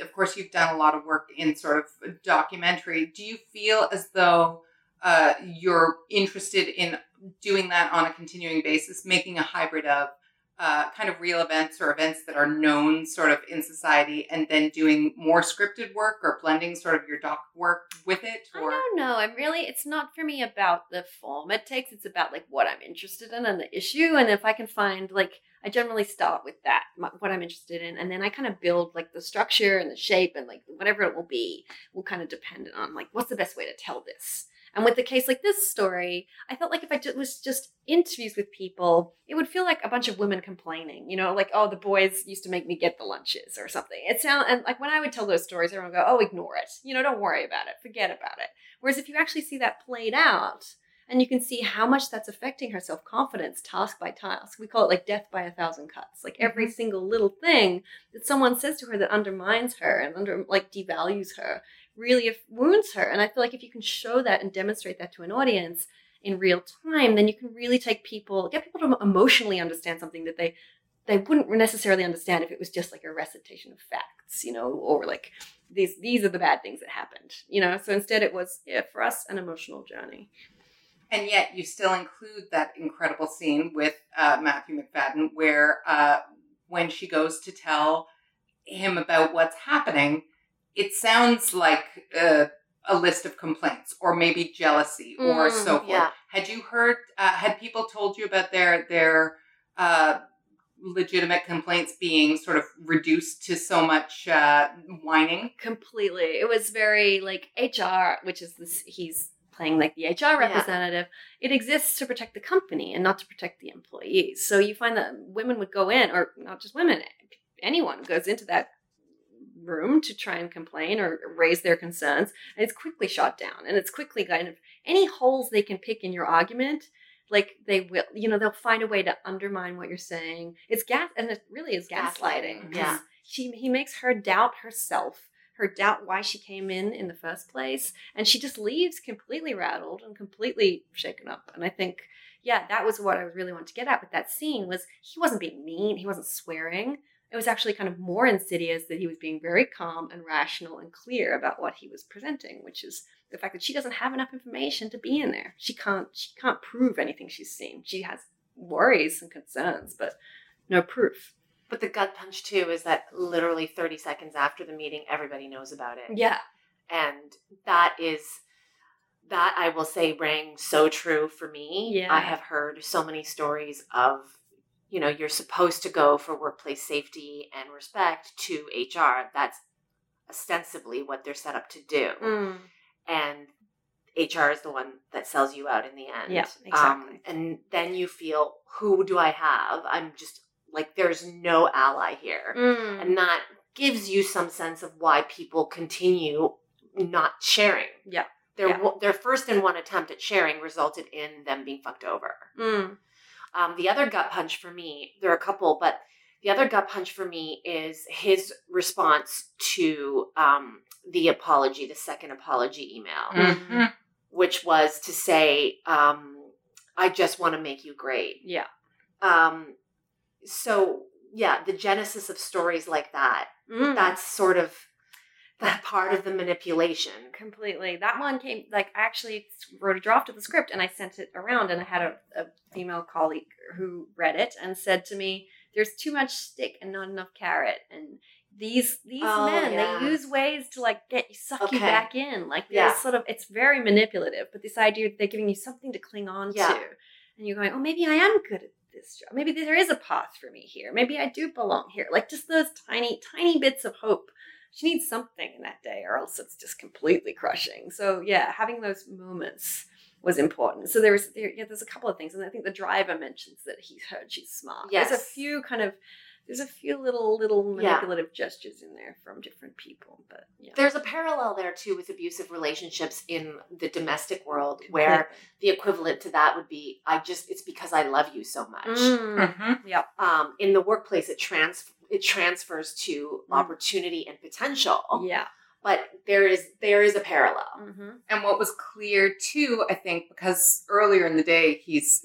Of course, you've done a lot of work in sort of documentary. Do you feel as though uh, you're interested in doing that on a continuing basis, making a hybrid of uh, kind of real events or events that are known sort of in society, and then doing more scripted work or blending sort of your doc work with it? I Or don't know. I'm really. It's not for me about the form it takes. It's about like what I'm interested in and the issue. And if I can find like, I generally start with that, what I'm interested in, and then I kind of build like the structure and the shape and like whatever it will be will kind of depend on like what's the best way to tell this. And with the case like this story, I felt like if I was just interviews with people, it would feel like a bunch of women complaining. You know, like oh, the boys used to make me get the lunches or something. It sound and like when I would tell those stories, everyone would go, oh, ignore it. You know, don't worry about it, forget about it. Whereas if you actually see that played out, and you can see how much that's affecting her self confidence, task by task. We call it like death by a thousand cuts. Like every mm-hmm. single little thing that someone says to her that undermines her and under like devalues her really wounds her. And I feel like if you can show that and demonstrate that to an audience in real time, then you can really take people, get people to emotionally understand something that they they wouldn't necessarily understand if it was just like a recitation of facts, you know, or like these these are the bad things that happened, you know. So instead, it was yeah, for us an emotional journey. And yet, you still include that incredible scene with uh, Matthew Macfadyen, where uh, when she goes to tell him about what's happening, it sounds like uh, a list of complaints, or maybe jealousy, or Mm, so forth. yeah. Had you heard? Uh, had people told you about their their uh, legitimate complaints being sort of reduced to so much uh, whining? completely it was very like hr which is this he's playing like the hr representative it exists to protect the company and not to protect the employees so you find that women would go in or not just women anyone goes into that room to try and complain or raise their concerns and it's quickly shot down and it's quickly kind of any holes they can pick in your argument like they will you know they'll find a way to undermine what you're saying it's gas and it really is gaslighting Gaslighting, yeah. she he makes her doubt herself her doubt why she came in in the first place and she just leaves completely rattled and completely shaken up and i think yeah, that was what I really wanted to get at with that scene was he wasn't being mean, he wasn't swearing. It was actually kind of more insidious that he was being very calm and rational and clear about what he was presenting, which is the fact that she doesn't have enough information to be in there. She can't she can't prove anything she's seen. She has worries and concerns, but no proof. But the gut punch too is that literally 30 seconds after the meeting, everybody knows about it. Yeah. And that is that I will say rang so true for me. Yeah. I have heard so many stories of, you know, you're supposed to go for workplace safety and respect to HR. That's ostensibly what they're set up to do. Mm. And HR is the one that sells you out in the end. Yeah, Um, exactly. and then you feel, who do I have? I'm just like, there's no ally here. Mm. And that gives you some sense of why people continue not sharing. Yeah. Their, Yeah. their first and one attempt at sharing resulted in them being fucked over. Mm. Um, the other gut punch for me, there are a couple, but the other gut punch for me is his response to um, the apology, the second apology email, Mhm. which was to say, um, I just want to make you great. Yeah. Um, so, yeah, the genesis of stories like that, Mm. that's sort of that part of the manipulation. completely. That one came like I actually wrote a draft of the script and I sent it around and I had a, a female colleague who read it and said to me, "There's too much stick and not enough carrot." And these these Oh, men yeah. they use ways to like get you suck you back in. Like Yeah. sort of it's very manipulative, but this idea they're giving you something to cling on Yeah. to, and you're going, "Oh, maybe I am good at." This job. Maybe there is a path for me here. Maybe I do belong here. Like just those tiny, tiny bits of hope she needs something in that day or else it's just completely crushing so yeah having those moments was important so there was there, yeah, there's a couple of things and i think the driver mentions that he's heard she's smart yes. there's a few kind of there's a few little little Yeah. manipulative gestures in there from different people but yeah There's a parallel there too with abusive relationships in the domestic world where the equivalent to that would be I just it's because I love you so much. Mm. Mhm. Um, in the workplace it trans it transfers to Mm. opportunity and potential. yeah But there is there is a parallel. mm-hmm. And what was clear too, I think, because earlier in the day he's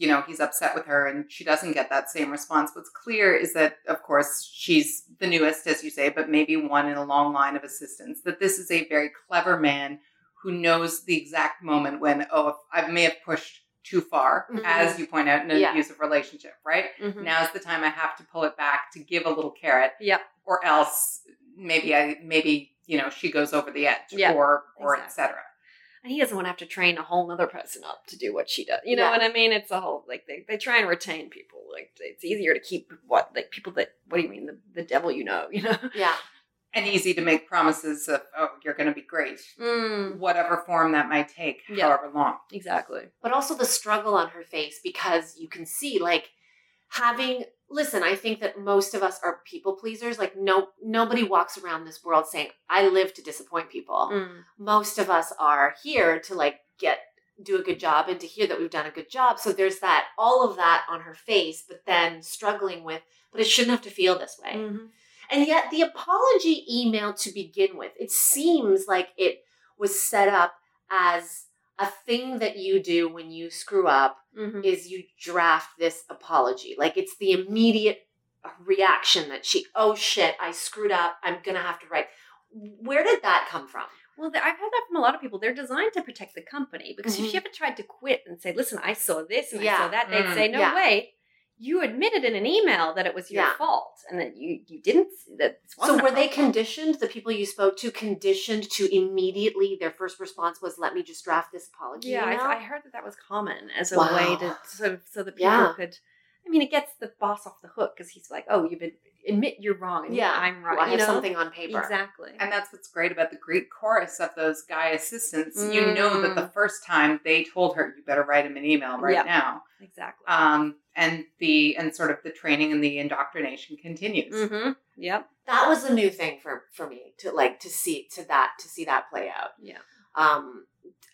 you know, he's upset with her and she doesn't get that same response. What's clear is that of course she's the newest, as you say, but maybe one in a long line of assistants. That this is a very clever man who knows the exact moment when, oh, I may have pushed too far, Mhm. as you point out in an Yeah. abusive relationship, right? Mhm. Now's the time I have to pull it back to give a little carrot Yep. or else maybe I maybe you know she goes over the edge Yeah, or or exactly. etc. and he doesn't want to have to train a whole other person up to do what she does. You know Yeah. what I mean? It's a whole like they, they try and retain people. Like it's easier to keep what like people that what do you mean the, the devil you know? You know? Yeah. And easy to make promises of oh you're going to be great, Mm, whatever form that might take, Yeah. however long. exactly. but also the struggle on her face because you can see like having listen i think that most of us are people pleasers like no nobody walks around this world saying i live to disappoint people Mm, most of us are here to like get do a good job and to hear that we've done a good job so there's that all of that on her face but then struggling with but it shouldn't have to feel this way mhm. And yet, the apology email to begin with, it seems like it was set up as a thing that you do when you screw up Mhm. is you draft this apology. Like it's the immediate reaction that she, oh shit, I screwed up. I'm going to have to write. Where did that come from? Well, I've heard that from a lot of people. They're designed to protect the company because if Mhm. she ever tried to quit and say, "Listen, I saw this and I saw that," they'd Mm, say, "No yeah. way." You admitted in an email that it was your Yeah. fault and that you you didn't that. So were they conditioned, the people you spoke to, conditioned to immediately, their first response was, let me just draft this apology Yeah, email? I, I heard that that was common as a Wow. way to sort of so that people Yeah. could. I mean, it gets the boss off the hook because he's like, "Oh, you've been admit you're wrong and yeah, I'm right." Well, I you have know? something on paper. Exactly. And that's what's great about the Greek chorus of those guy assistants. You know that the first time they told her, "You better write him an email right Yeah. now," exactly. um, and the and sort of the training and the indoctrination continues. mm-hmm. Yep. that was a new thing for for me to like to see to that to see that play out Yeah. um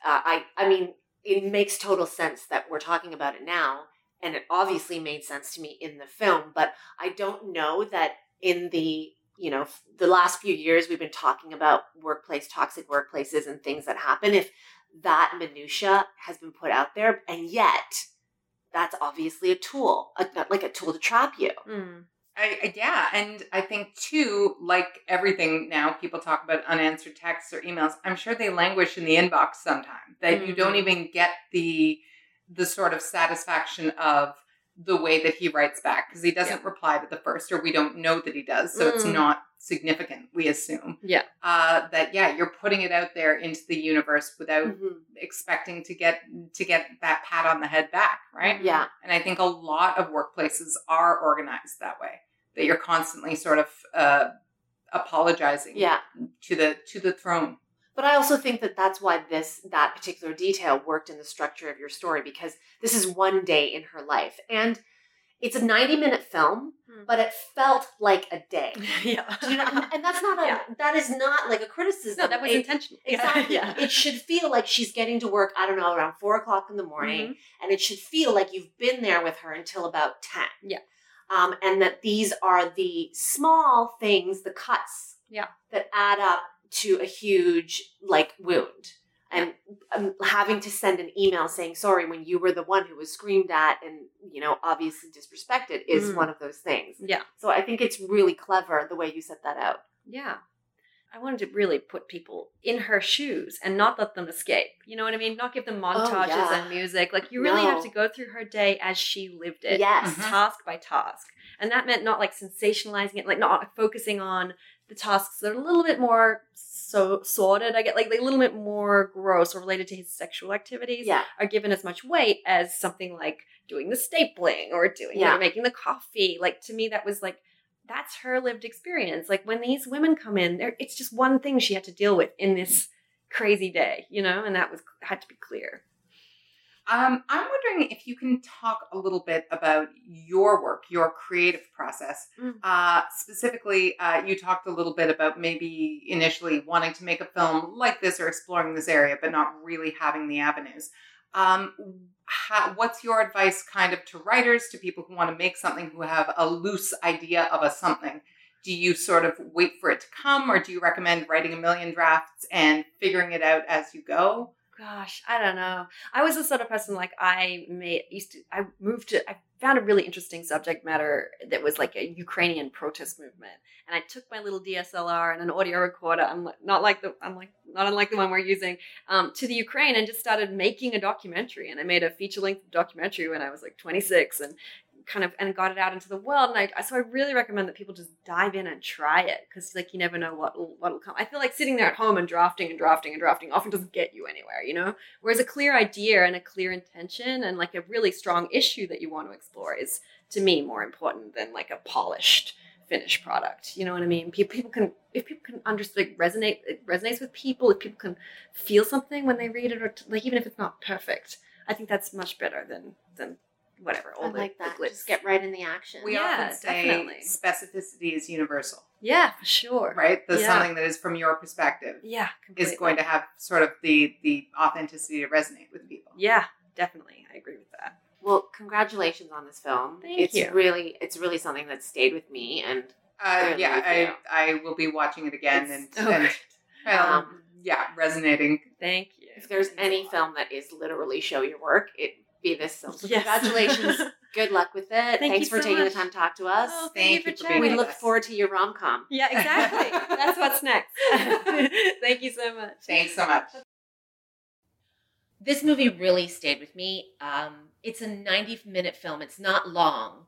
uh, i i mean it makes total sense that we're talking about it now and it obviously made sense to me in the film but i don't know that in the you know the last few years we've been talking about workplace toxic workplaces and things that happen if that minutia has been put out there and yet that's obviously a tool, a, like a tool to trap you. Mm. I, I yeah, and I think too, like everything now, people talk about unanswered texts or emails. I'm sure they languish in the inbox sometime. That you don't Mhm. even get the the sort of satisfaction of the way that he writes back because he doesn't reply to the first, or we don't know that he does, so it's Mm. not significant. We assume, Yeah. uh, that yeah, you're putting it out there into the universe without Mhm. expecting to get to get that pat on the head back, right? Yeah. And I think a lot of workplaces are organized that way. That you're constantly sort of uh, apologizing Yeah. to the to the throne. But I also think that that's why this that particular detail worked in the structure of your story because this is one day in her life and it's a 90 minute film, Hmm. but it felt like a day. yeah. You know? And that's not a Yeah. that is not like a criticism. No, that was It- intentional. Exactly. Yeah. It should feel like she's getting to work, I don't know, around four o'clock in the morning. Mhm. And it should feel like you've been there with her until about 10. Yeah. Um, and that these are the small things, the cuts Yeah. that add up to a huge like wound. And um, having to send an email saying sorry when you were the one who was screamed at and you know obviously disrespected is Mm. one of those things. Yeah. So I think it's really clever the way you set that out. Yeah. I wanted to really put people in her shoes and not let them escape. You know what I mean? Not give them montages Oh, yeah. and music. Like you really have to go through her day as she lived it. Yes. Mhm. Task by task. And that meant not like sensationalizing it, like not focusing on the tasks that are a little bit more so sordid. I get like, a little bit more gross or related to his sexual activities Yeah. are given as much weight as something like doing the stapling or doing Yeah. know, making the coffee. Like to me, that was like that's her lived experience. Like when these women come in, it's just one thing she had to deal with in this crazy day, you know, and that was had to be clear. Um, I'm wondering if you can talk a little bit about your work, your creative process. Mm. Uh, specifically, uh, you talked a little bit about maybe initially wanting to make a film like this or exploring this area, but not really having the avenues. Um, how, what's your advice, kind of, to writers, to people who want to make something who have a loose idea of a something? Do you sort of wait for it to come, or do you recommend writing a million drafts and figuring it out as you go? Gosh, I don't know. I was the sort of person like I made used to. I moved to. I found a really interesting subject matter that was like a Ukrainian protest movement, and I took my little DSLR and an audio recorder. I'm not like the. I'm like not unlike the one we're using um, to the Ukraine, and just started making a documentary. And I made a feature length documentary when I was like 26, and kind of and got it out into the world. And I so I really recommend that people just dive in and try it because like you never know what what'll come. I feel like sitting there at home and drafting and drafting and drafting often doesn't get you anywhere, you know. Whereas a clear idea and a clear intention and like a really strong issue that you want to explore is to me more important than like a polished finished product. You know what I mean? People, can if people can understand like resonate it resonates with people. If people can feel something when they read it, or t- like even if it's not perfect, I think that's much better than than whatever. All I the, like the glitz. Just get right in the action. We Yeah, often say definitely. specificity is universal, yeah, for sure. right? The Yeah. something that is from your perspective Yeah, completely. is going to have sort of the the authenticity to resonate with people. Yeah, definitely. I agree with that. Well, congratulations on this film. Thank it's you. really it's really something that stayed with me and Uh, yeah. I I will be watching it again It's- and, Oh, and great. Um, yeah, resonating. Thank you. if there's That means a any film that is literally show your work, it be this film. So Yes. congratulations. Good luck with it. Thank Thanks you for so taking much. the time to talk to us. Oh, thank, Thank you you for for chatting. being we look us. forward to your rom com. Yeah, exactly. That's what's next. thank you so much. Thanks so much. This movie really stayed with me. Um, it's a 90 minute film. It's not long,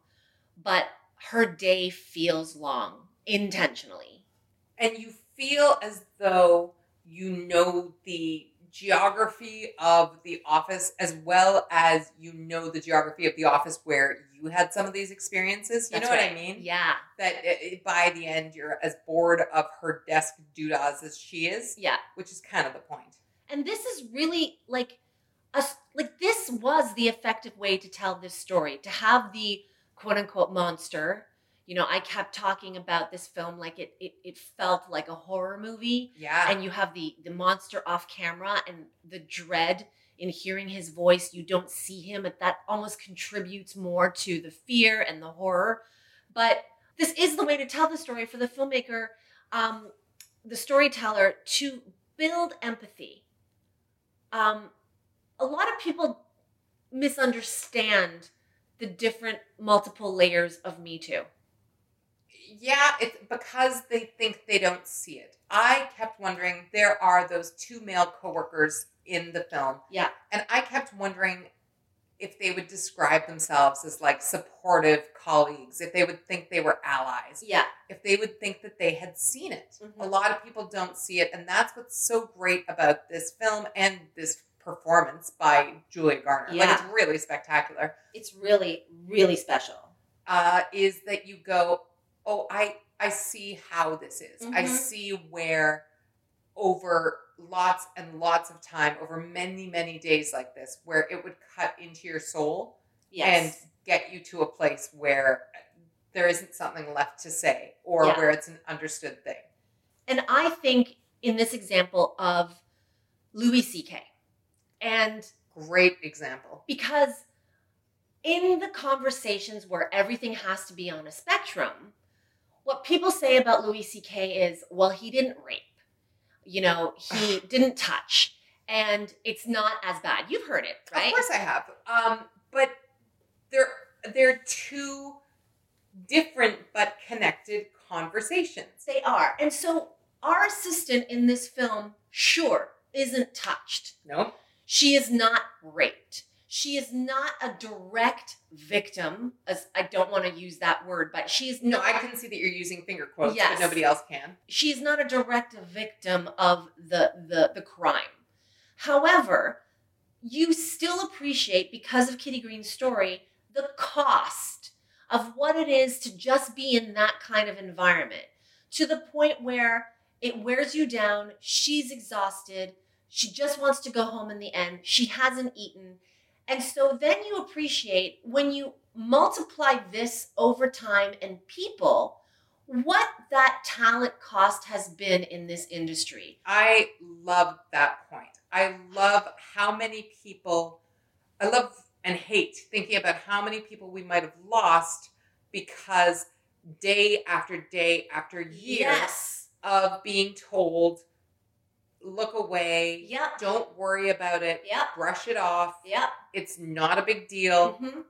but her day feels long intentionally. And you feel as though you know the geography of the office as well as you know the geography of the office where you had some of these experiences. You That's know what I mean? Yeah. That it, by the end you're as bored of her desk doodahs as she is, Yeah. which is kind of the point. And this is really like us like this was the effective way to tell this story, to have the quote unquote monster. You know, I kept talking about this film like it it, it felt like a horror movie. Yeah. and you have the the monster off camera and the dread in hearing his voice you don't see him but that almost contributes more to the fear and the horror but this is the way to tell the story for the filmmaker um, the storyteller to build empathy um, a lot of people misunderstand the different multiple layers of Me Too. Yeah, it's because they think they don't see it. I kept wondering there are those two male coworkers in the film. Yeah. And I kept wondering if they would describe themselves as like supportive colleagues, if they would think they were allies, Yeah. if they would think that they had seen it. Mhm. A lot of people don't see it, and that's what's so great about this film and this performance by Julia Garner. Like Yeah. it's really spectacular. It's really, really special. Uh, is that you go, oh, I I see how this is. I Mhm. see where over lots and lots of time, over many many days like this, where it would cut into your soul Yes. and get you to a place where there isn't something left to say or Yeah. where it's an understood thing. And I think in this example of Louis C.K. And Great example. because in the conversations where everything has to be on a spectrum, what people say about Louis C.K. is, well, he didn't rape. You know, he didn't touch. And it's not as bad. You've heard it, right? Of course I have. Um, but they're they're two different but connected conversations. They are. And so our assistant in this film, sure, isn't touched. No? She is not raped. She is not a direct victim. As I don't want to use that word, but she is No. I can see that you're using finger quotes, Yes. but nobody else can. She is not a direct victim of the the the crime. However, you still appreciate because of Kitty Green's story the cost of what it is to just be in that kind of environment to the point where it wears you down. She's exhausted. She just wants to go home in the end. She hasn't eaten. And so then you appreciate when you multiply this over time and people, what that talent cost has been in this industry. I love that point. I love how many people, I love and hate thinking about how many people we might have lost because day after day after year Yes. of being told, look away, Yep. don't worry about it, Yep. brush it off, Yep. it's not a big deal. Mhm.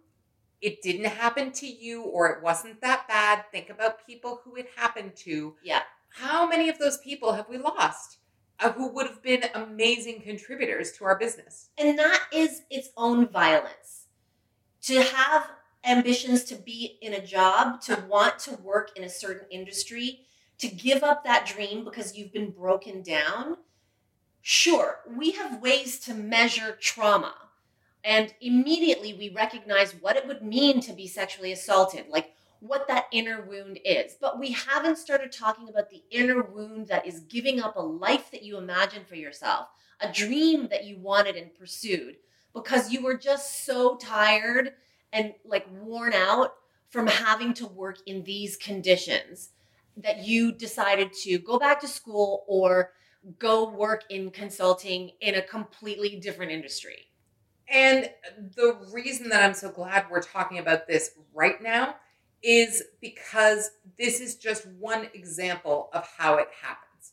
It didn't happen to you or it wasn't that bad. Think about people who it happened to. Yeah. How many of those people have we lost uh, who would have been amazing contributors to our business? And that is its own violence. To have ambitions to be in a job, to want to work in a certain industry, to give up that dream because you've been broken down. Sure, we have ways to measure trauma. And immediately we recognize what it would mean to be sexually assaulted, like what that inner wound is. But we haven't started talking about the inner wound that is giving up a life that you imagined for yourself, a dream that you wanted and pursued because you were just so tired and like worn out from having to work in these conditions that you decided to go back to school or go work in consulting in a completely different industry. And the reason that I'm so glad we're talking about this right now is because this is just one example of how it happens.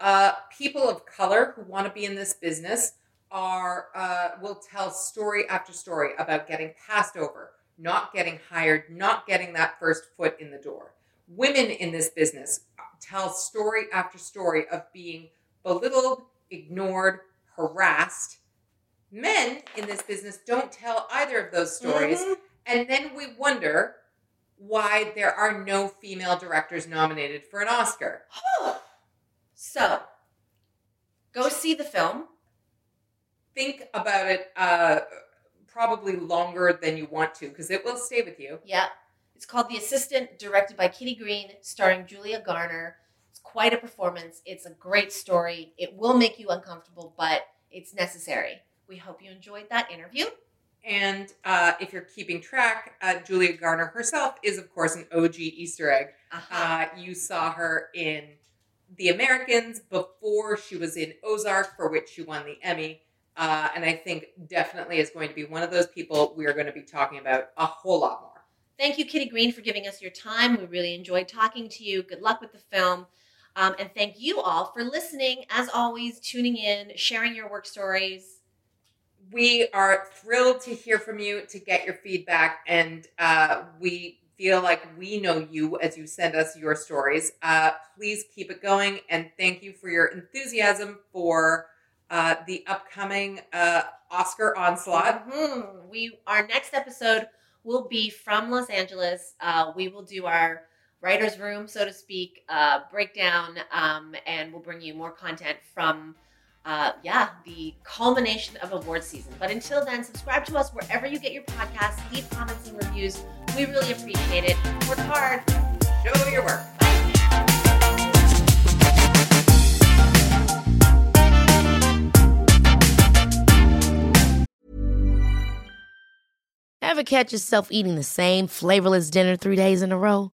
Uh, people of color who want to be in this business are uh, will tell story after story about getting passed over, not getting hired, not getting that first foot in the door. Women in this business tell story after story of being belittled, ignored, harassed. Men in this business don't tell either of those stories. Mhm. And then we wonder why there are no female directors nominated for an Oscar. So, go see the film. Think about it uh, probably longer than you want to because it will stay with you. Yeah. It's called The Assistant, directed by Kitty Green, starring Julia Garner. Quite a performance. It's a great story. It will make you uncomfortable, but it's necessary. We hope you enjoyed that interview. And uh, if you're keeping track, uh, Julia Garner herself is, of course, an OG Easter egg. Uh-huh. Uh, you saw her in The Americans before she was in Ozark, for which she won the Emmy. Uh, and I think definitely is going to be one of those people we are going to be talking about a whole lot more. Thank you, Kitty Green, for giving us your time. We really enjoyed talking to you. Good luck with the film. Um, and thank you all for listening. As always, tuning in, sharing your work stories. We are thrilled to hear from you, to get your feedback, and uh, we feel like we know you as you send us your stories. Uh, please keep it going, and thank you for your enthusiasm for uh, the upcoming uh, Oscar onslaught. Mhm. We our next episode will be from Los Angeles. Uh, we will do our writers' room, so to speak, uh, breakdown, um, and we'll bring you more content from. Uh, yeah, the culmination of award season. But until then, subscribe to us wherever you get your podcasts. Leave comments and reviews. We really appreciate it. Work hard. Show your work. Ever catch yourself eating the same flavorless dinner three days in a row?